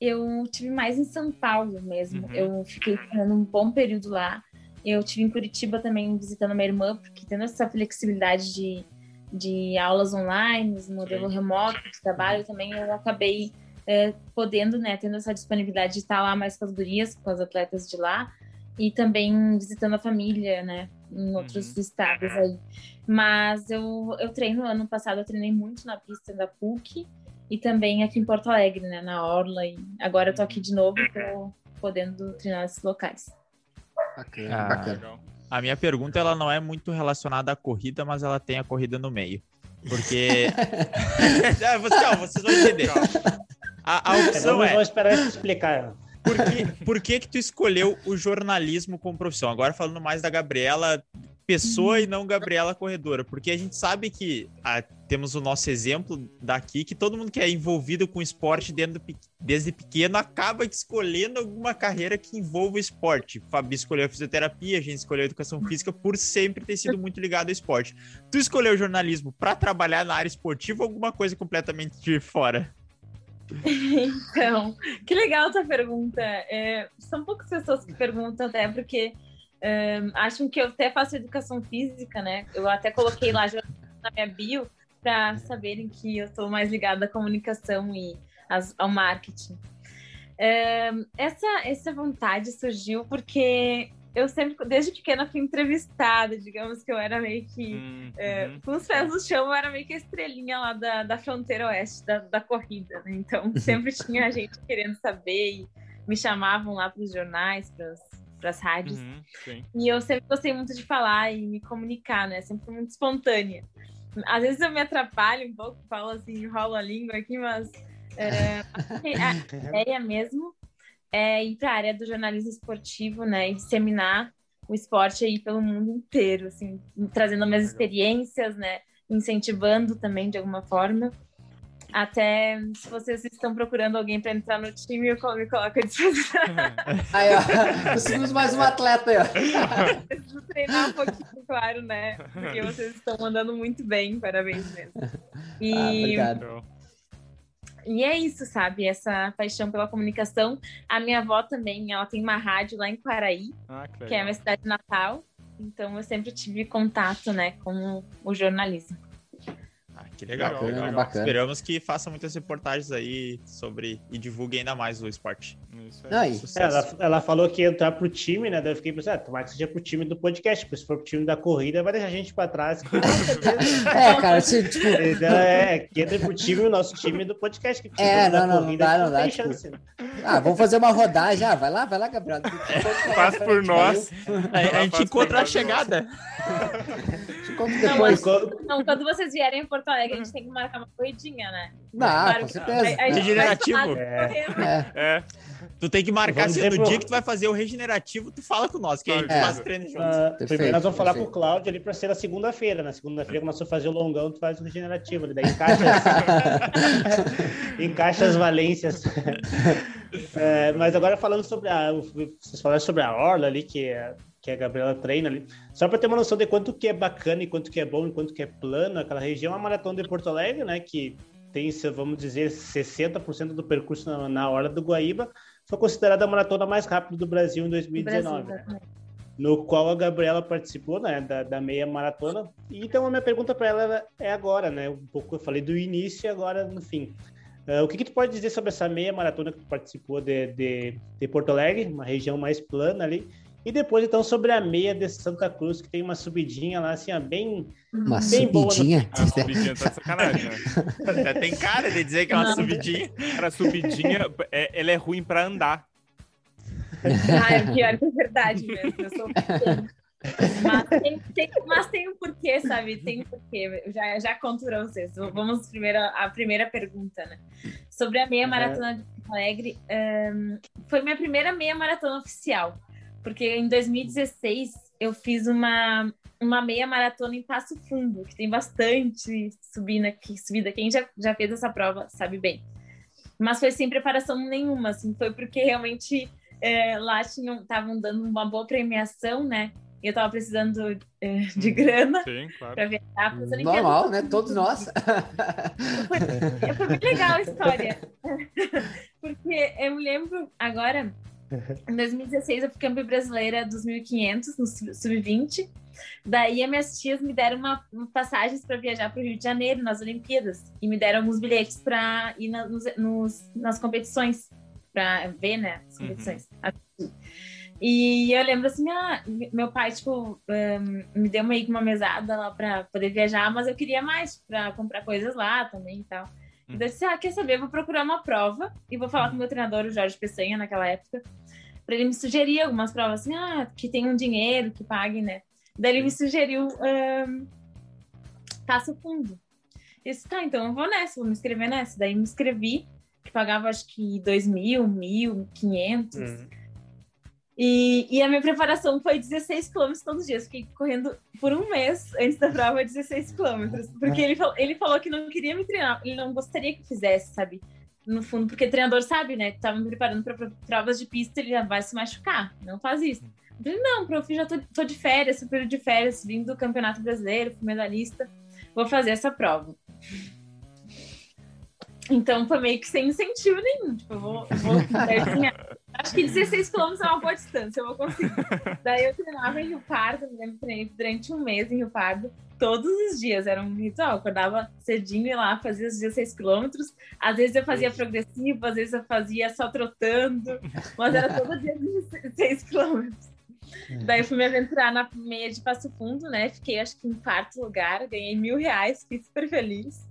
eu tive mais em São Paulo mesmo. Uhum. Eu fiquei um bom período lá. Eu tive em Curitiba também visitando minha irmã, porque tendo essa flexibilidade de, de aulas online, modelo Sim. remoto de trabalho, também eu acabei é, podendo, né, tendo essa disponibilidade de estar lá mais com as gurias, com as atletas de lá, e também visitando a família, né, em outros uhum. estados aí. Mas eu, eu treino, ano passado eu treinei muito na pista da PUC e também aqui em Porto Alegre, né, na Orla, e agora eu tô aqui de novo, tô podendo treinar nesses locais. Bacana, ah, bacana. A minha pergunta, ela não é muito relacionada à corrida, mas ela tem a corrida no meio. Porque. <laughs> <laughs> Ah, vocês vão entender. A, a opção é. Vou esperar explicar. Por que, por que que tu escolheu o jornalismo como profissão? Agora falando mais da Gabriela, pessoa e não Gabriela corredora, porque a gente sabe que ah, temos o nosso exemplo daqui que todo mundo que é envolvido com esporte desde pequeno acaba escolhendo alguma carreira que envolva o esporte. Fabi escolheu a fisioterapia, a gente escolheu a educação física por sempre ter sido muito ligado ao esporte. Tu escolheu o jornalismo para trabalhar na área esportiva ou alguma coisa completamente de fora? Então, que legal essa pergunta. É, são poucas pessoas que perguntam até porque um, acham que eu até faço educação física, né? Eu até coloquei lá na minha bio para saberem que eu estou mais ligada à comunicação e as, ao marketing. Um, essa, essa vontade surgiu porque eu sempre, desde pequena, fui entrevistada, digamos que eu era meio que, hum, é, uhum. com os pés no chão, eu era meio que a estrelinha lá da, da fronteira oeste da, da corrida, né? Então, <laughs> sempre tinha gente querendo saber e me chamavam lá para os jornais, para as rádios. Uhum, e eu sempre gostei muito de falar e me comunicar, né? Sempre fui muito espontânea. Às vezes eu me atrapalho um pouco, falo assim, enrolo a língua aqui, mas é, <laughs> a ideia mesmo é ir para a área do jornalismo esportivo, né? E disseminar o esporte aí pelo mundo inteiro, assim, trazendo minhas experiências, né? Incentivando também de alguma forma. Até se vocês estão procurando alguém para entrar no time, eu me coloco à disposição. <laughs> aí, ó, conseguimos mais um atleta aí, ó. Preciso treinar um pouquinho, claro, né? Porque vocês estão mandando muito bem, parabéns mesmo. E... Ah, obrigado. E é isso, sabe? Essa paixão pela comunicação. A minha avó também, ela tem uma rádio lá em Quaraí, ah, que, que é a minha cidade natal. Então eu sempre tive contato, né, com o jornalismo. Que legal, bacana, legal. bacana. Esperamos que façam muitas reportagens aí sobre e divulguem ainda mais o esporte. Isso aí. ela, ela falou que ia entrar pro time, né? Daí eu fiquei pensando, ah, tomara que seja pro time do podcast, porque se for pro time da corrida, vai deixar a gente pra trás. <laughs> <laughs> é, cara, se, tipo... Então, é, que entre pro time, o nosso time do podcast. Que é, não, não, corrida, não dá, não dá. Tipo... Chance, né? Ah, vamos fazer uma rodagem. Ah, vai lá, vai lá, Gabriel. <laughs> Faz por nós. A, a gente encontra a chegada. Não, quando... não, quando vocês vierem em Porto Alegre, a gente tem que marcar uma corridinha, né? Não, claro, com certeza. A, a regenerativo. É. é. é. Tu tem que marcar assim, no dia que tu vai fazer o regenerativo, tu fala com nós, que a gente é. faz treino juntos. Uh, primeiro nós vamos falar com o Cláudio ali para ser na segunda-feira. Na segunda-feira, quando nós fazer o longão, tu faz o regenerativo. Daí encaixa, <laughs> encaixa as valências. é, mas agora falando sobre a. Vocês falaram sobre a Orla ali, que é que a Gabriela treina ali. Só para ter uma noção de quanto que é bacana e quanto que é bom e quanto que é plano, aquela região, a maratona de Porto Alegre, né, que tem, vamos dizer, 60% do percurso na, na hora do Guaíba, foi considerada a maratona mais rápida do Brasil em 2019. Brasil, né? No qual a Gabriela participou, né, da, da meia maratona. Então a minha pergunta para ela é agora, né, um pouco eu falei do início e agora no fim. Uh, o que, que tu pode dizer sobre essa meia maratona que tu participou de, de, de Porto Alegre, uma região mais plana ali, e depois, então, sobre a meia de Santa Cruz, que tem uma subidinha lá, assim, ó, bem. Uma bem subidinha? Boa no... A subidinha tá de sacanagem, né? tem cara de dizer que é uma subidinha. Cara, a subidinha, é, ela é ruim pra andar. Ah, é pior que é verdade mesmo. Eu sou mas tem, tem, mas tem um porquê, sabe? Tem um porquê. Eu já, já conto pra vocês. Vamos primeiro à primeira pergunta, né? Sobre a meia maratona de Porto Alegre. Um, foi minha primeira meia maratona oficial porque em 2016 eu fiz uma, uma meia maratona em Passo Fundo, que tem bastante subida aqui, subida. Quem já, já fez essa prova sabe bem. Mas foi sem preparação nenhuma, assim, foi porque realmente é, lá estavam dando uma boa premiação, né? E eu tava precisando é, de grana para pra viajar. Normal, né? Todos nós. <laughs> Foi, foi muito legal a história. <laughs> porque eu me lembro agora em 2016 eu fui campeã brasileira dos 1500 no sub-20 Daí as minhas tias me deram uma, passagens para viajar para o Rio de Janeiro nas Olimpíadas e me deram alguns bilhetes para ir na, nos, nos, nas competições, para ver, né, as uhum. competições. Uhum. E eu lembro assim, ah, meu pai, tipo, um, me deu meio que uma mesada lá para poder viajar, mas eu queria mais para comprar coisas lá também e tal. Então eu disse, ah, quer saber, vou procurar uma prova e vou falar com o meu treinador, o Jorge Peçanha, naquela época, para ele me sugerir algumas provas assim, ah, que tem um dinheiro, que pague, né? Daí ele me sugeriu um, Passo Fundo. Eu disse, tá, então eu vou nessa, vou me inscrever nessa. Daí me inscrevi, que pagava acho que dois mil, mil, quinhentos. Uhum. E, e, a minha preparação foi 16 quilômetros todos os dias. Fiquei correndo por um mês antes da prova 16 quilômetros. Porque ele, ele falou que não queria me treinar, ele não gostaria que fizesse, sabe? No fundo, porque treinador sabe, né? Tava me preparando para provas de pista, ele já vai se machucar. Não faz isso. Eu falei, não, prof, já tô, tô de férias, super de férias, vindo do Campeonato Brasileiro, fui medalhista, vou fazer essa prova. Então foi meio que sem incentivo nenhum. Tipo, eu vou. vou <laughs> acho que 16 quilômetros é uma boa distância, eu vou conseguir. <laughs> Daí eu treinava em Rio Pardo, me lembro treinei durante um mês em Rio Pardo, todos os dias, era um ritual. Eu acordava cedinho e lá, fazia os 16 quilômetros. Às vezes eu fazia progressivo, às vezes eu fazia só trotando, mas era todo dia 16 quilômetros. Daí fui me aventurar na meia de Passo Fundo, né? Fiquei acho que em quarto lugar, ganhei mil reais, fiquei super feliz.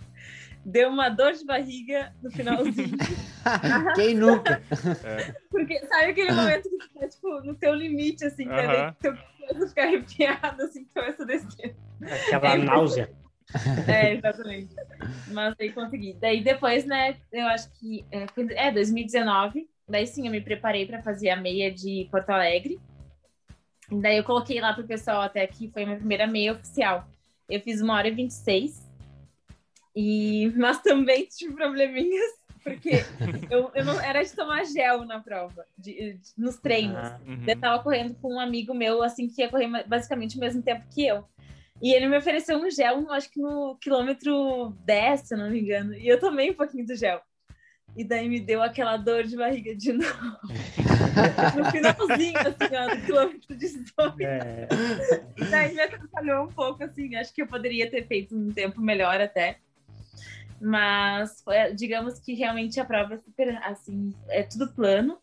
Deu uma dor de barriga no finalzinho. <laughs> Quem nunca? É. Porque sabe aquele momento que tu tá, tipo, no teu limite, assim, uh -huh. né? Teu começa ficar arrepiado, assim, começa a descer. Aquela é, náusea. É, exatamente. Mas aí consegui. Daí depois, né, eu acho que é, é 2019. Daí sim, eu me preparei para fazer a meia de Porto Alegre. Daí eu coloquei lá pro pessoal até que foi a minha primeira meia oficial. Eu fiz uma hora e 26. E, mas também tive probleminhas, <laughs> porque eu, eu não era de tomar gel na prova, de, de, nos treinos. Ah, uhum. Eu tava correndo com um amigo meu, assim, que ia correr basicamente o mesmo tempo que eu. E ele me ofereceu um gel, acho que no quilômetro 10, se eu não me engano. E eu tomei um pouquinho do gel. E daí me deu aquela dor de barriga de <laughs> novo. no finalzinho, assim, ó, do quilômetro de É. E daí me atrapalhou um pouco, assim. Acho que eu poderia ter feito um tempo melhor até. Mas foi, digamos que realmente a prova é super, assim, é tudo plano.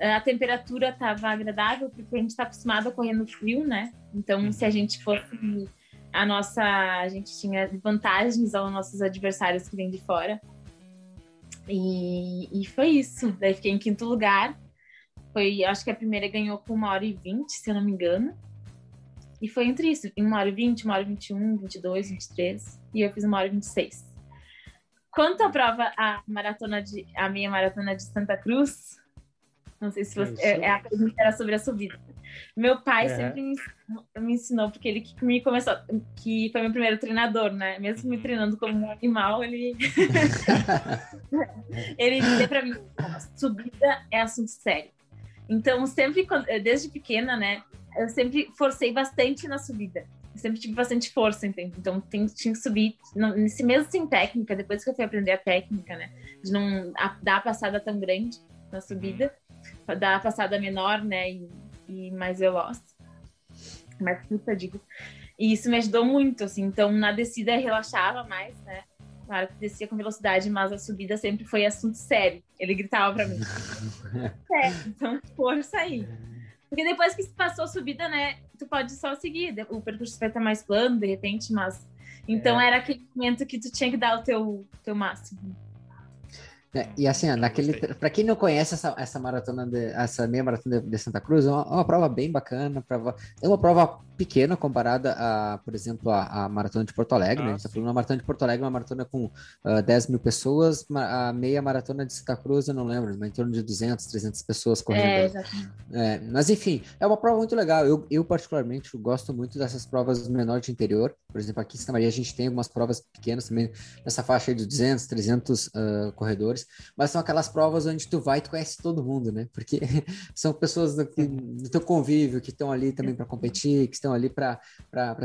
A temperatura estava agradável, porque a gente está acostumado a correr no frio, né? Então, se a gente fosse a nossa. A gente tinha vantagens aos nossos adversários que vêm de fora. E, e foi isso. Daí fiquei em quinto lugar. Foi, acho que a primeira ganhou com uma hora e vinte, se eu não me engano. E foi entre isso, em uma hora e vinte, uma hora e vinte e um, vinte e dois, vinte e três. E eu fiz uma hora e vinte e seis. Quanto à prova, a maratona de, a minha maratona de Santa Cruz, não sei se você, é, é a pergunta era sobre a subida. Meu pai é. sempre me ensinou, me ensinou, porque ele que me começou, que foi meu primeiro treinador, né? Mesmo me treinando como um animal, ele. <laughs> ele dizia pra mim: subida é assunto sério. Então, sempre, desde pequena, né? Eu sempre forcei bastante na subida. Eu sempre tive bastante força, entende? Então, tem, tinha que subir, não, nesse mesmo sem técnica, depois que eu fui aprender a técnica, né? De não dar a passada tão grande na subida, dar a passada menor, né? E, e mais veloz. Mais curta, digo. E isso me ajudou muito, assim. Então, na descida, relaxava mais, né? Claro que descia com velocidade, mas a subida sempre foi assunto sério. Ele gritava para mim. <laughs> é, então força aí. Porque depois que passou a subida, né, tu pode só seguir. O percurso vai estar mais plano, de repente, mas. Então é. era aquele momento que tu tinha que dar o teu, teu máximo. É, e assim, ó, naquele, para quem não conhece essa, essa maratona, de, essa meia maratona de, de Santa Cruz, é uma, uma, prova bem bacana, prova, é uma prova pequena comparada a, por exemplo, a, a maratona de Porto Alegre, né? A gente tá falando uma maratona de Porto Alegre, uma maratona com uh, ah, 10 mil pessoas, a meia maratona de Santa Cruz, eu não lembro, mas em torno de 200, 300 pessoas correndo. É. É, mas enfim, é uma prova muito legal. Eu, eu particularmente gosto muito dessas provas menores de interior. Por exemplo, aqui em Santa Maria a gente tem algumas provas pequenas também, nessa faixa de 200, 300 uh, corredores mas são aquelas provas onde tu vai e tu conhece todo mundo, né? Porque <laughs> são pessoas do, do teu convívio que estão ali também para competir, que estão ali para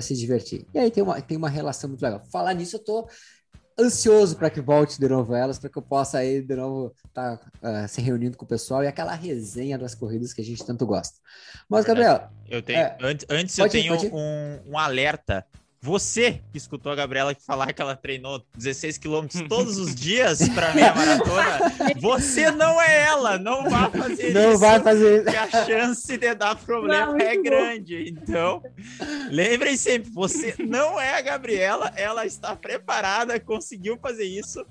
se divertir. E aí tem uma, tem uma relação muito legal. Falar nisso, eu tô ansioso para que volte de novo elas, para que eu possa aí de novo estar tá, uh, se reunindo com o pessoal e aquela resenha das corridas que a gente tanto gosta. Mas, Gabriel. Eu tenho, é, antes, antes eu tenho um, um alerta você que escutou a Gabriela falar que ela treinou 16 quilômetros <laughs> todos os dias para meia maratona, você não é ela, não vai fazer não isso. vai fazer Que a chance de dar problema não, é grande. Então, lembrem sempre, você não é a Gabriela, ela está preparada, conseguiu fazer isso.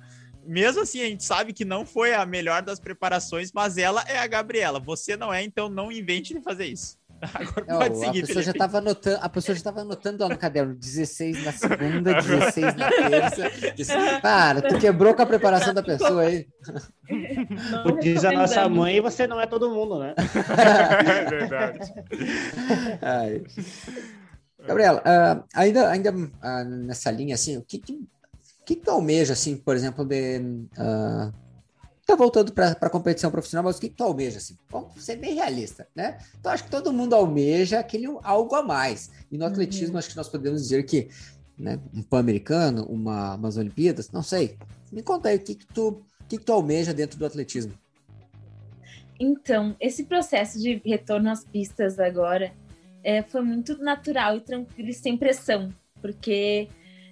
Mesmo assim, a gente sabe que não foi a melhor das preparações, mas ela é a Gabriela. Você não é, então não invente de fazer isso. <laughs> Agora é, pode seguir, a pessoa já estava anotando, a pessoa já estava anotando lá no caderno 16 na segunda, 16 na terça. Cara, tu quebrou com a preparação da pessoa aí. Não Diz a nossa mãe, você não é todo mundo, né? <laughs> é verdade. Ai. Gabriela, uh, ainda, ainda uh, nessa linha, assim, o que, que, que tu almeja, assim, por exemplo, de uh, tá voltando para a competição profissional, mas o que tu almeja, assim? Vamos ser bem realista, né? Então, acho que todo mundo almeja aquele algo a mais. E no uhum. atletismo, acho que nós podemos dizer que né, um Pan-Americano, uma, umas Olimpíadas, não sei. Me conta aí, o que, que, tu, o que, que tu almeja dentro do atletismo? Então, esse processo de retorno às pistas agora é, foi muito natural e tranquilo e sem pressão, porque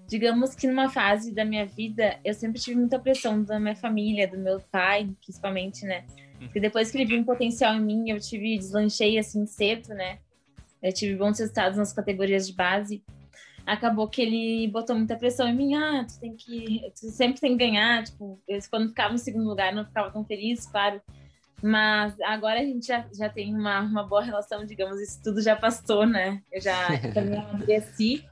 digamos que numa fase da minha vida, eu sempre tive muita pressão da minha família, do meu pai, principalmente, né? Porque depois que ele viu um potencial em mim, eu tive, deslanchei assim cedo, né? Eu tive bons resultados nas categorias de base. Acabou que ele botou muita pressão em mim. Ah, tu tem que. Tu sempre tem que ganhar. Tipo, eu, quando ficava em segundo lugar, não ficava tão feliz, claro. Mas agora a gente já, já tem uma, uma boa relação, digamos, isso tudo já passou, né? Eu já também <laughs> amadureci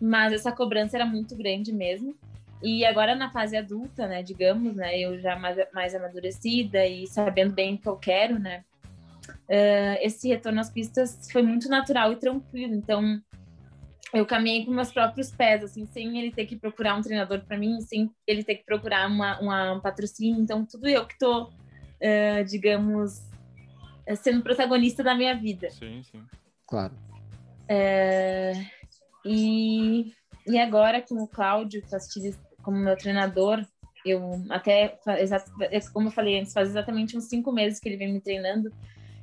mas essa cobrança era muito grande mesmo. E agora na fase adulta, né, digamos, né, eu já mais, mais amadurecida e sabendo bem o que eu quero, né, uh, esse retorno às pistas foi muito natural e tranquilo. Então, eu caminhei com meus próprios pés, assim, sem ele ter que procurar um treinador para mim, sem ele ter que procurar uma, uma, um patrocínio. Então, tudo eu que tô, uh, digamos, sendo protagonista da minha vida. Sim, sim. Claro. Uh, e, e agora com o Cláudio Castilho como meu treinador, eu até, como eu falei antes, faz exatamente uns cinco meses que ele vem me treinando.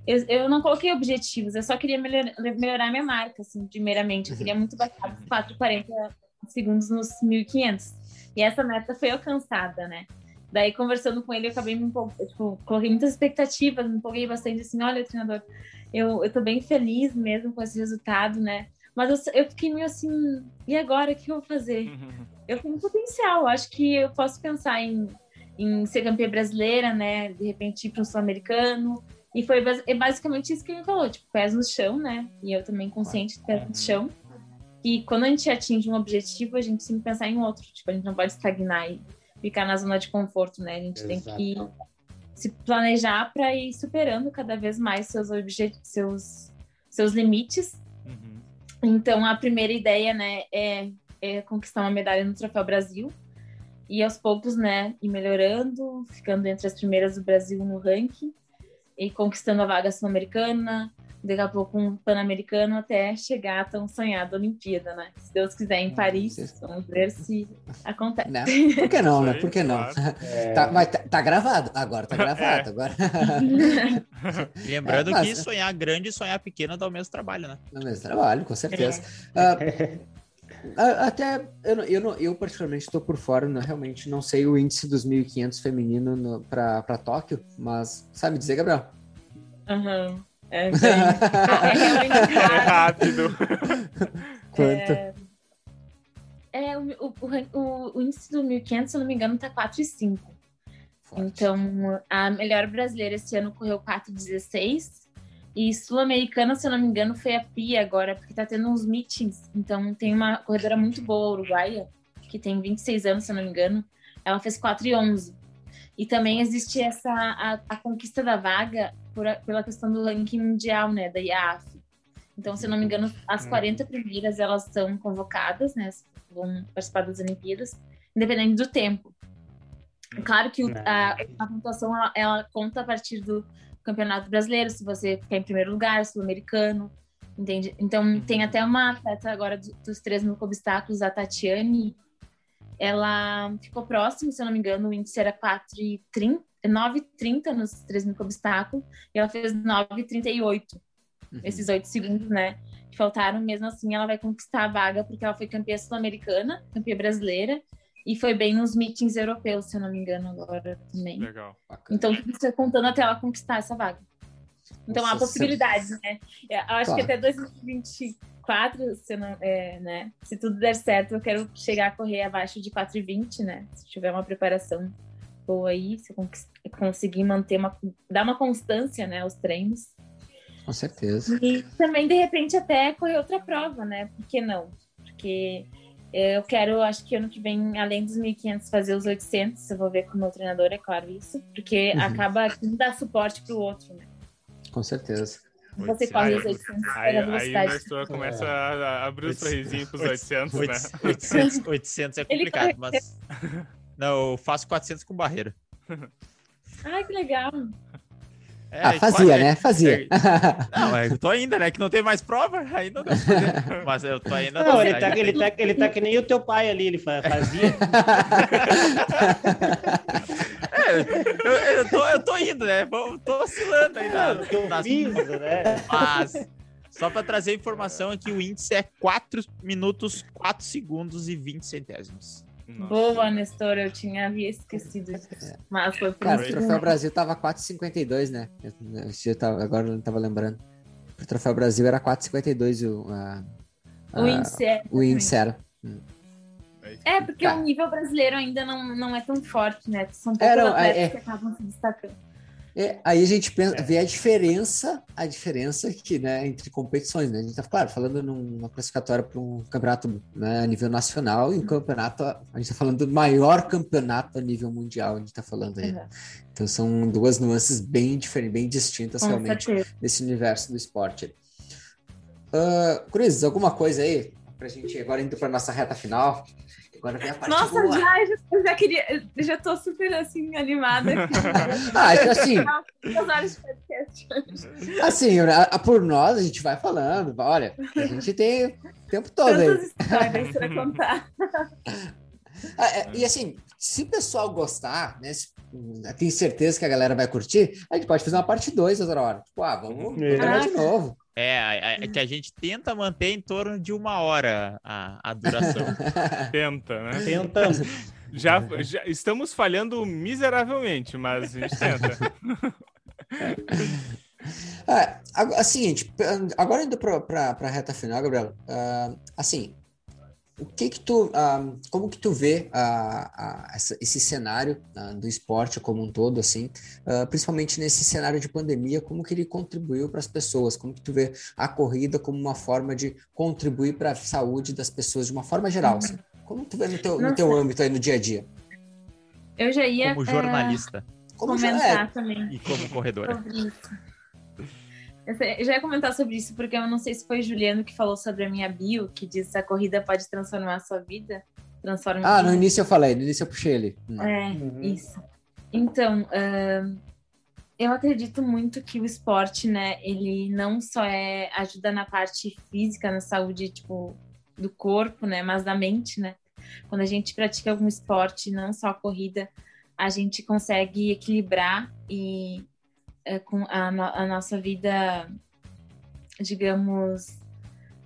Eu, eu não coloquei objetivos, eu só queria melhor, melhorar minha marca, assim, primeiramente. Eu queria muito bater 4,40 segundos nos 1.500. E essa meta foi alcançada, né? Daí, conversando com ele, eu acabei me empolgando, tipo, coloquei muitas expectativas, me empolguei bastante, assim, olha, treinador, eu, eu tô bem feliz mesmo com esse resultado, né? Mas eu, eu fiquei meio assim, e agora o que eu vou fazer? Uhum. Eu tenho potencial, acho que eu posso pensar em, em ser campeã brasileira, né? De repente ir para um sul-americano. E foi é basicamente isso que ele falou, tipo, pés no chão, né? E eu também consciente de pés no uhum. chão. E quando a gente atinge um objetivo, a gente tem que pensar em outro. Tipo, a gente não pode estagnar e ficar na zona de conforto, né? A gente Exato. tem que se planejar para ir superando cada vez mais seus objetivos, seus, seus limites então, a primeira ideia, né, é, é conquistar uma medalha no Troféu Brasil. E aos poucos, né, ir melhorando, ficando entre as primeiras do Brasil no ranking e conquistando a vaga sul-americana, daqui a pouco um pan-americano até chegar a tão sonhada Olimpíada, né? Se Deus quiser, em Paris, vamos ver se acontece. Não. Por que não, né? Por que não? É... <laughs> Tá, mas tá, tá, gravado, agora tá gravado. É. Agora... <laughs> <laughs> Lembrando é, que sonhar grande e sonhar pequeno dá o mesmo trabalho, né? Dá o mesmo trabalho, com certeza. Uh, até eu, eu, eu particularmente estou por fora, não, realmente não sei o índice dos 1.500 feminino para Tóquio, mas sabe dizer, Gabriel? Aham. Uhum. É, bem, <laughs> é realmente rápido. <laughs> Quanto? É, é o, o, o, o, índice do 1500, se eu não me engano, tá 4,5. Então, a melhor brasileira esse ano correu 4,16. E sul-americana, se eu não me engano, foi a Pia agora, porque tá tendo uns meetings. Então, tem uma corredora muito boa, uruguaia, que tem 26 anos, se eu não me engano. Ela fez 4,11. E também existe essa a, a conquista da vaga por, pela questão do ranking mundial, né, da IAF. Então, se eu não me engano, as 40 uhum. primeiras elas são convocadas, né, vão participar das Olimpíadas, independente do tempo. Claro que a, a pontuação ela, ela, conta a partir do Campeonato Brasileiro, se você ficar em primeiro lugar, sul-americano, entende? Então, uhum. tem até uma atleta agora dos três mil obstáculos, a Tatiane, ela ficou próxima, se eu não me engano, o índice era 4,30, 9,30 nos 3 mil obstáculos, e ela fez 9,38, uhum. esses 8 segundos, né? Que faltaram, mesmo assim, ela vai conquistar a vaga, porque ela foi campeã sul-americana, campeã brasileira, e foi bem nos meetings europeus, se eu não me engano, agora também. Legal. Então, você contando até ela conquistar essa vaga. Então, Nossa, há possibilidades, né? Eu acho claro. que até 2024, se, não, é, né? se tudo der certo, eu quero chegar a correr abaixo de 4,20, né? Se tiver uma preparação boa aí, se eu conseguir manter uma... dar uma constância, né, aos treinos. Com certeza. E também, de repente, até correr outra prova, né? Por que não? Porque eu quero, acho que ano que vem, além dos 1.500, fazer os 800. Eu vou ver com o meu treinador, é claro isso. Porque uhum. acaba um dar suporte para o outro, né? Com certeza. Você corre os 800 aí, aí a gestor começa é. a abrir o um sorrisinho para os 800, 800, né? 800, 800 <laughs> é complicado, mas... <laughs> Não, eu faço 400 com barreira. Ai, que legal. É, ah, fazia, pode... né? Fazia. É, não, eu tô ainda, né? Que não tem mais prova, aí não <laughs> Mas eu tô ainda. Não, ele tá, ele, tá, ele tá que nem o teu pai ali, ele fazia. É, eu, eu, tô, eu tô indo, né? Tô oscilando ainda. Não, eu nas... fiz, né? Mas, só para trazer informação aqui, o índice é 4 minutos, 4 segundos e 20 centésimos. Nossa. Boa, Nestor, eu tinha havia esquecido disso. É. Mas foi por Cara, o Troféu Brasil tava 4,52, né? Eu, eu tava, agora eu não tava lembrando. O Troféu Brasil era 4,52 o, a, a, o índice era. O índice era. Hum. É, porque tá. o nível brasileiro ainda não, não é tão forte, né? São poucos era, atletas é, que acabam se destacando. É, aí a gente pensa, é. vê a diferença, a diferença que, né, entre competições, né? A gente tá, claro, falando numa classificatória para um campeonato né, a nível nacional e um campeonato, a gente tá falando do maior campeonato a nível mundial, a gente tá falando aí. Então são duas nuances bem diferentes, bem distintas Com realmente certeza. nesse universo do esporte. Uh, alguma coisa aí pra gente agora indo para nossa reta final? Agora vem a parte Nossa, boa. já, eu já queria, eu já tô super assim, animada. Aqui, <laughs> ah, assim. assim, né, por nós, a gente vai falando, olha, a gente tem o tempo todo Tantas aí. histórias pra contar. <laughs> Ah, é, e assim, se o pessoal gostar, né? Se, tenho certeza que a galera vai curtir, a gente pode fazer uma parte 2 outra hora. Tipo, ah, vamos é. de novo. É, é, que a gente tenta manter em torno de uma hora a, a duração. <laughs> tenta, né? Tentamos. Já, já estamos falhando miseravelmente, mas a gente tenta. <laughs> É, assim, agora indo para a reta final, Gabriel, uh, assim, o que que tu, uh, como que tu vê uh, uh, essa, esse cenário do esporte como um todo, assim, principalmente nesse cenário de pandemia, como que ele contribuiu para as pessoas? Como que tu vê a corrida como uma forma de contribuir para a saúde das pessoas de uma forma geral? Assim? Como tu vê no teu, no teu âmbito aí no dia a dia? Eu já ia como jornalista, como comentar é. também e como corredora. Eu já ia comentar sobre isso, porque eu não sei se foi Juliano que falou sobre a minha bio, que diz a corrida pode transformar a sua vida. Transforma ah, no início eu falei, no início eu puxei ele. É, uhum. isso. Então, uh, eu acredito muito que o esporte, né, ele não só é ajuda na parte física, na saúde, tipo, do corpo, né, mas da mente, né? Quando a gente pratica algum esporte, não só a corrida, a gente consegue equilibrar e com a, a nossa vida, digamos,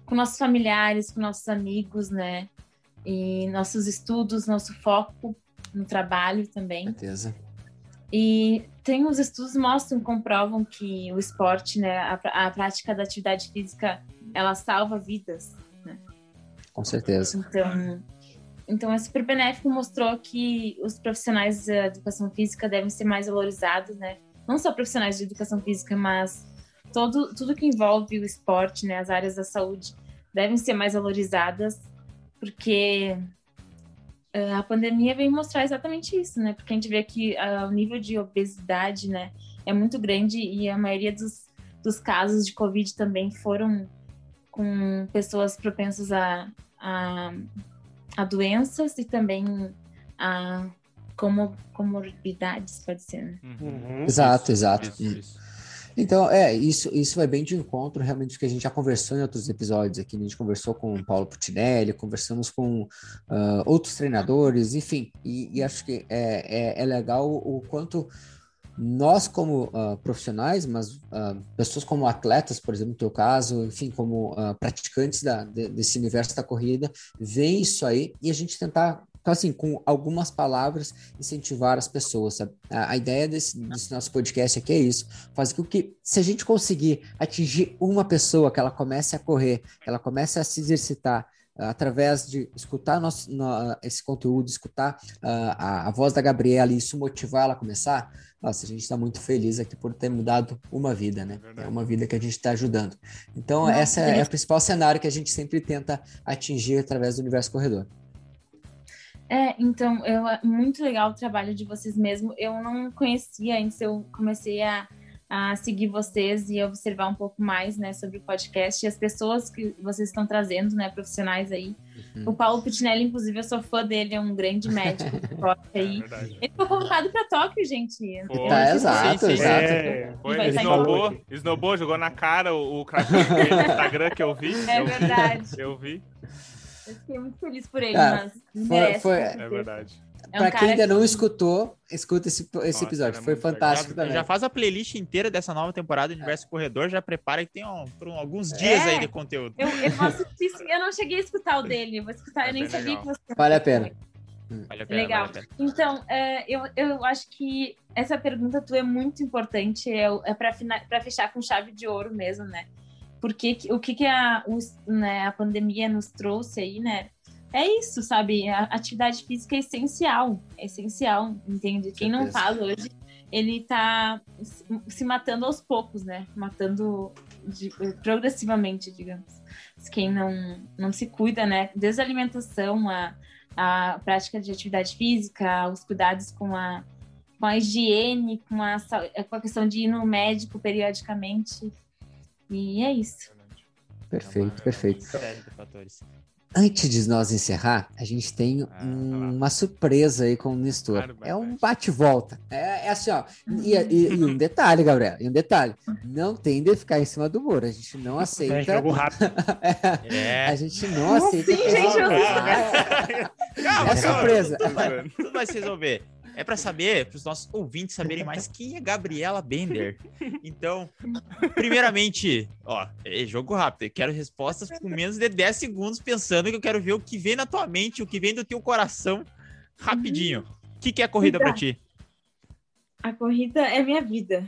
com nossos familiares, com nossos amigos, né? E nossos estudos, nosso foco no trabalho também. Certeza. E tem os estudos mostram, comprovam que o esporte, né, a, a prática da atividade física, ela salva vidas, né? Com certeza. Então, então é super benéfico, mostrou que os profissionais da educação física devem ser mais valorizados, né? Não só profissionais de educação física, mas todo, tudo que envolve o esporte, né, as áreas da saúde, devem ser mais valorizadas, porque uh, a pandemia veio mostrar exatamente isso, né? Porque a gente vê que uh, o nível de obesidade, né, é muito grande e a maioria dos, dos casos de Covid também foram com pessoas propensas a, a, a doenças e também a como comorbidades, pode ser, né? Uhum. Exato, exato. Isso, isso. Então, é, isso, isso vai bem de encontro realmente que a gente já conversou em outros episódios aqui. Né? A gente conversou com o Paulo Putinelli, conversamos com uh, outros treinadores, enfim, e, e acho que é, é, é, legal o quanto nós, como uh, profissionais, mas uh, pessoas como atletas, por exemplo, no teu caso, enfim, como praticantes da, de, desse universo da corrida, veem isso aí e a gente tentar então, assim, com algumas palavras, incentivar as pessoas, sabe? A, a ideia desse, desse, nosso podcast aqui é isso: fazer com que, se a gente conseguir atingir uma pessoa, que ela comece a correr, que ela comece a se exercitar, uh, através de escutar nosso, no, esse conteúdo, escutar uh, a, a, voz da Gabriela e isso motivar ela a começar, nossa, a gente está muito feliz aqui por ter mudado uma vida, né? É, é uma vida que a gente está ajudando. Então, Não, essa é, é o principal cenário que a gente sempre tenta atingir através do Universo Corredor. É, então, eu, muito legal o trabalho de vocês mesmo. Eu não conhecia antes, eu comecei a, a seguir vocês e observar um pouco mais, né, sobre o podcast e as pessoas que vocês estão trazendo, né, profissionais aí. Uhum. O Paulo Putinelli, inclusive, eu sou fã dele, é um grande médico aí. É Ele foi convocado para Tóquio, gente. Foi. Tá, exato, sim, sim. exato. É, foi, snowbou, snowbou, jogou na cara o, o no Instagram que eu vi. É eu verdade. Vi, eu vi. Eu fiquei muito feliz por ele, ah, mas merece. Foi, é verdade. É um pra quem ainda que... não escutou, escuta esse, esse episódio. É foi fantástico já, também. Já faz a playlist inteira dessa nova temporada do Universo é. Corredor, já prepara que tem um, um, alguns dias aí de conteúdo. Eu, eu, posso, eu não cheguei a escutar o dele, eu vou escutar, eu nem sabia legal. que você. Vale a pena. Vale a pena Legal. Vale a pena. Então, eu, eu acho que essa pergunta tua é muito importante, é, é para fechar com chave de ouro mesmo, né? Porque o que, que a, os, né, a pandemia nos trouxe aí, né? É isso, sabe? A atividade física é essencial, é essencial, entende? Quem não faz hoje, ele tá se matando aos poucos, né? Matando de, progressivamente, digamos. Quem não, não se cuida, né? Desde a alimentação, a, a prática de atividade física, os cuidados com a, com a higiene, com a, com a questão de ir no médico periodicamente, e é isso. Perfeito, perfeito. Antes de nós encerrar, a gente tem ah, um, uma surpresa aí com o Nestor. é um bate-volta. É, é, assim, ó. E, e, e, um detalhe, Gabriel, e um detalhe. Não tem de ficar em cima do muro. A gente não aceita. É jogo <laughs> rápido. é. A gente não aceita. Sim, gente, eu... é surpresa. Tudo vai se resolver é para saber, para os nossos ouvintes saberem mais quem é Gabriela Bender. Então, primeiramente, ó, é jogo rápido. Eu quero respostas com menos de 10 segundos, pensando que eu quero ver o que vem na tua mente, o que vem do teu coração, rapidinho. O que, que é a corrida para ti? A corrida é minha vida.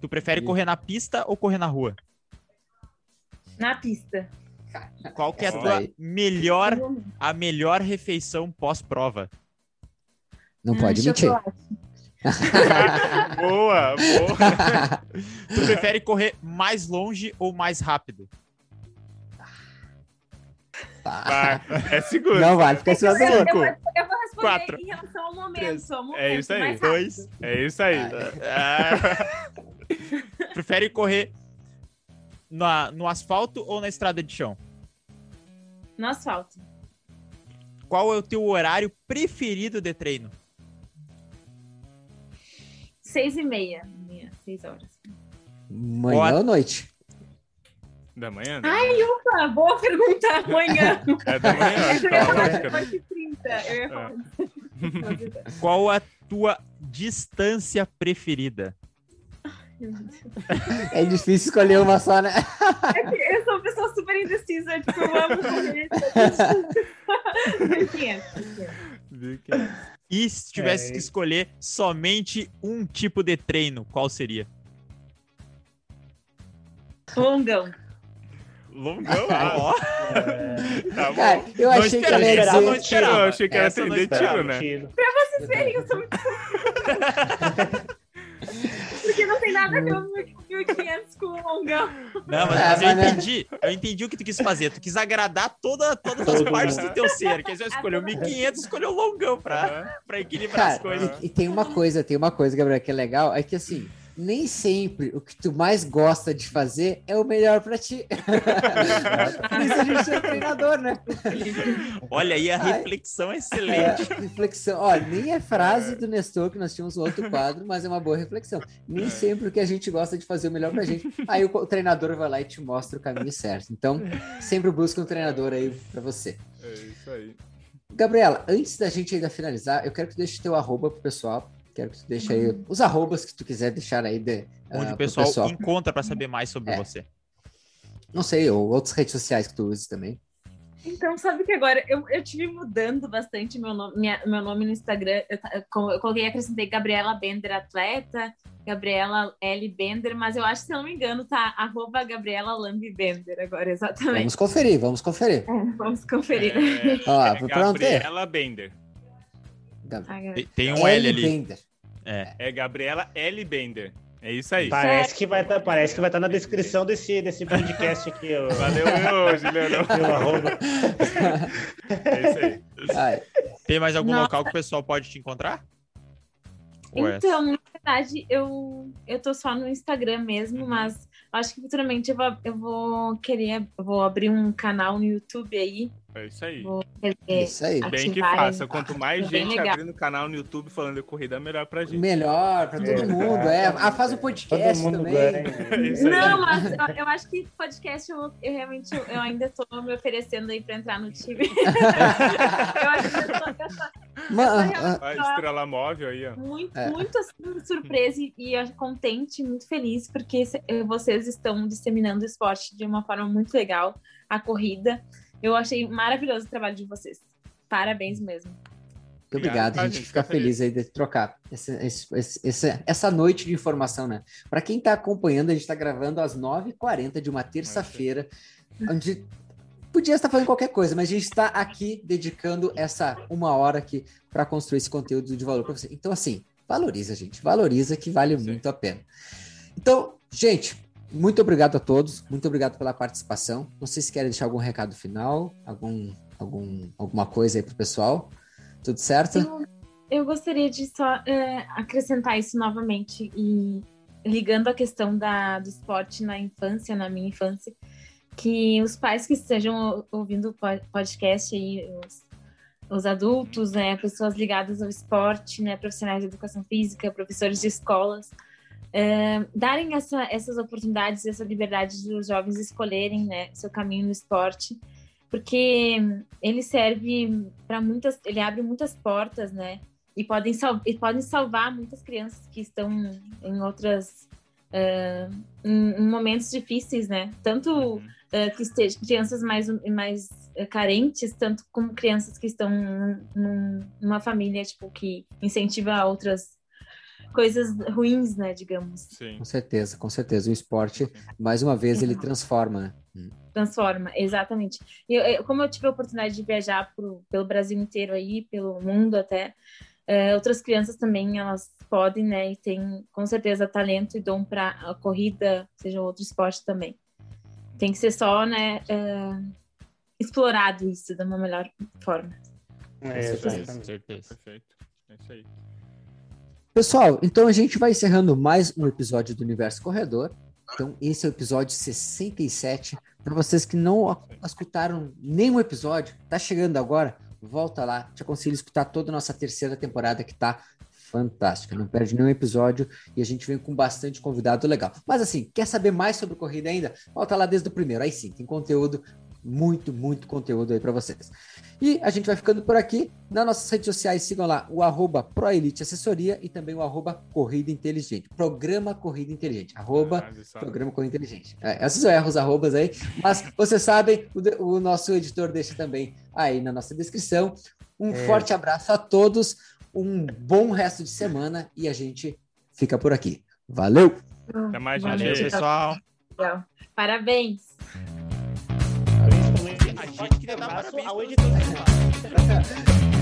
Tu prefere correr na pista ou correr na rua? Na pista. Qual que é a tua melhor, a melhor refeição pós-prova? Não pode mentir. <laughs> boa, boa. <laughs> tu prefere correr mais longe ou mais rápido? É seguro. Não vale, fica louco. Eu, vou, eu vou responder Quatro. em relação ao momento. Ao momento é isso aí. Dois. É isso aí. É. Prefere correr na, no asfalto ou na estrada de chão? No asfalto. Qual é o teu horário preferido de treino? Seis e meia. seis horas. Manhã ou noite? Da manhã? Da Ai, manhã. opa, boa pergunta. <laughs> Amanhã. É da manhã, acho que é Eu ia Qual a tua distância preferida? É difícil escolher uma só, né? É que eu sou uma pessoa super indecisa, tipo, eu amo correr. 1500. <laughs> E se tivesse é... que escolher somente um tipo de treino, qual seria? Longão. Longão? Ah, <laughs> ó. É... Tá bom. Cara, eu não achei que ela ia dizer... Não tiro, eu achei que era atender tiro, né? Tiro. Pra vocês verem, eu sou muito... <laughs> <laughs> Porque não tem nada a ver com 1500 com o longão. Não, mas, mas eu entendi. Eu entendi o que tu quis fazer. Tu quis agradar toda, todas as partes do teu ser. Que você escolheu 1500, escolheu o longão pra, pra equilibrar Cara, as coisas. E, e, tem uma coisa, tem uma coisa, Gabriel, que é legal, é que assim, nem sempre o que tu mais gosta de fazer é o melhor para ti. Por isso a gente é treinador, né? Olha aí a reflexão é excelente. É, reflexão. Olha, nem é frase do Nestor, que nós tínhamos outro quadro, mas é uma boa reflexão. Nem sempre o que a gente gosta de fazer é o melhor pra gente. Aí o, o treinador vai lá e te mostra o caminho certo. Então, sempre busca um treinador aí para você. É isso aí. Gabriela, antes da gente ainda finalizar, eu quero que tu deixe teu arroba pro pessoal. Quero que tu deixe aí os arrobas que tu quiser deixar aí. De, Onde uh, o pessoal, pessoal, encontra para saber mais sobre é. você. Não sei, ou outras redes sociais que tu uses também. Então, sabe que agora eu, eu tive mudando bastante meu nome, minha, meu nome no Instagram. Eu, eu, eu coloquei, acrescentei Gabriela Bender Atleta, Gabriela L. Bender, mas eu acho que, se eu não me engano, tá arroba Gabriela Lambi Bender agora, exatamente. Vamos conferir, vamos conferir. É, vamos conferir. É, ah, é Gabriela Bender. Tem um L, L ali. Bender. É. é Gabriela L. Bender. É isso aí. Parece que vai estar, tá, parece que vai estar tá na descrição desse, desse podcast aqui. Ó. Valeu, meu, <laughs> Juliano. é isso aí. Ai. Tem mais algum Nossa. local que o pessoal pode te encontrar? Então, na verdade, eu, eu tô só no Instagram mesmo, uhum. mas acho que futuramente eu vou, eu vou querer, eu vou abrir um canal no YouTube aí é isso aí. É isso aí. Bem que faça. Quanto mais gente abrindo canal no YouTube falando de corrida, melhor pra gente. Melhor pra todo é, mundo. É. Ah, faz o um podcast também. <laughs> É Não, mas eu, eu, acho que podcast eu, eu realmente eu ainda tô me oferecendo aí pra entrar no time. <laughs> eu acho que eu tô, eu tô, eu tô a estrela móvel aí, ó. Muito, é. muito assim, surpresa e, e contente, muito feliz, porque vocês estão disseminando o esporte de uma forma muito legal, a corrida. Eu achei maravilhoso o trabalho de vocês. Parabéns mesmo. Muito obrigado, a gente, fica feliz aí de trocar essa, essa, essa noite de informação, né? Para quem está acompanhando, a gente está gravando às 9h40 de uma terça-feira, onde podia estar falando qualquer coisa, mas a gente está aqui dedicando essa uma hora aqui para construir esse conteúdo de valor para você. Então, assim, valoriza, gente, valoriza que vale Sim. muito a pena. Então, gente, muito obrigado a todos, muito obrigado pela participação. Não sei se querem deixar algum recado final, algum, algum, alguma coisa aí pro pessoal. Tudo certo? Eu, eu gostaria de só é, acrescentar isso novamente e ligando a questão da, do esporte na infância, na minha infância, que os pais que estejam ouvindo o podcast aí, os, os adultos, né, pessoas ligadas ao esporte, né, profissionais de educação física, professores de escolas, darem essa, essas oportunidades, essa liberdade dos jovens escolherem né, seu caminho no esporte, porque ele serve para muitas, ele abre muitas portas, né? E podem, sal, e podem salvar muitas crianças que estão em outras uh, em, em, momentos difíceis, né? Tanto uh, que estejam crianças mais, mais carentes, tanto como crianças que estão num, numa família tipo que incentiva outras coisas ruins, né, digamos. Sim. Com certeza, com certeza. O esporte, mais uma vez, ele transforma, né? Transforma, exatamente. E eu, como eu tive a oportunidade de viajar pro, pelo Brasil inteiro aí, pelo mundo até, é, outras crianças também, elas podem, né, e têm com certeza talento e dom para a corrida, seja outro esporte também. Tem que ser só, né, é, explorado isso de uma melhor forma. É, com certeza. Perfeito. É isso aí. Pessoal, então a gente vai encerrando mais um episódio do Universo Corredor. Então, esse é o episódio 67. Para vocês que não escutaram nenhum episódio, tá chegando agora, volta lá. Te aconselho a escutar toda a nossa terceira temporada que tá fantástica. Não perde nenhum episódio e a gente vem com bastante convidado legal. Mas assim, quer saber mais sobre corrida ainda? Volta lá desde o primeiro. Aí sim, tem conteúdo muito, muito conteúdo aí para vocês. E a gente vai ficando por aqui. Nas nossas redes sociais, sigam lá o arroba ProElite Assessoria e também o arroba Corrida Inteligente. Programa Corrida Inteligente. Arroba ah, Programa Corrida Inteligente. É, esses eu erro os arrobas aí, mas vocês sabem, o, o, nosso editor deixa também aí na nossa descrição. Um é. forte abraço a todos, um bom resto de semana e a gente fica por aqui. Valeu! Até mais, gente. pessoal. Parabéns! A gente queria dar parabéns. Ao editor.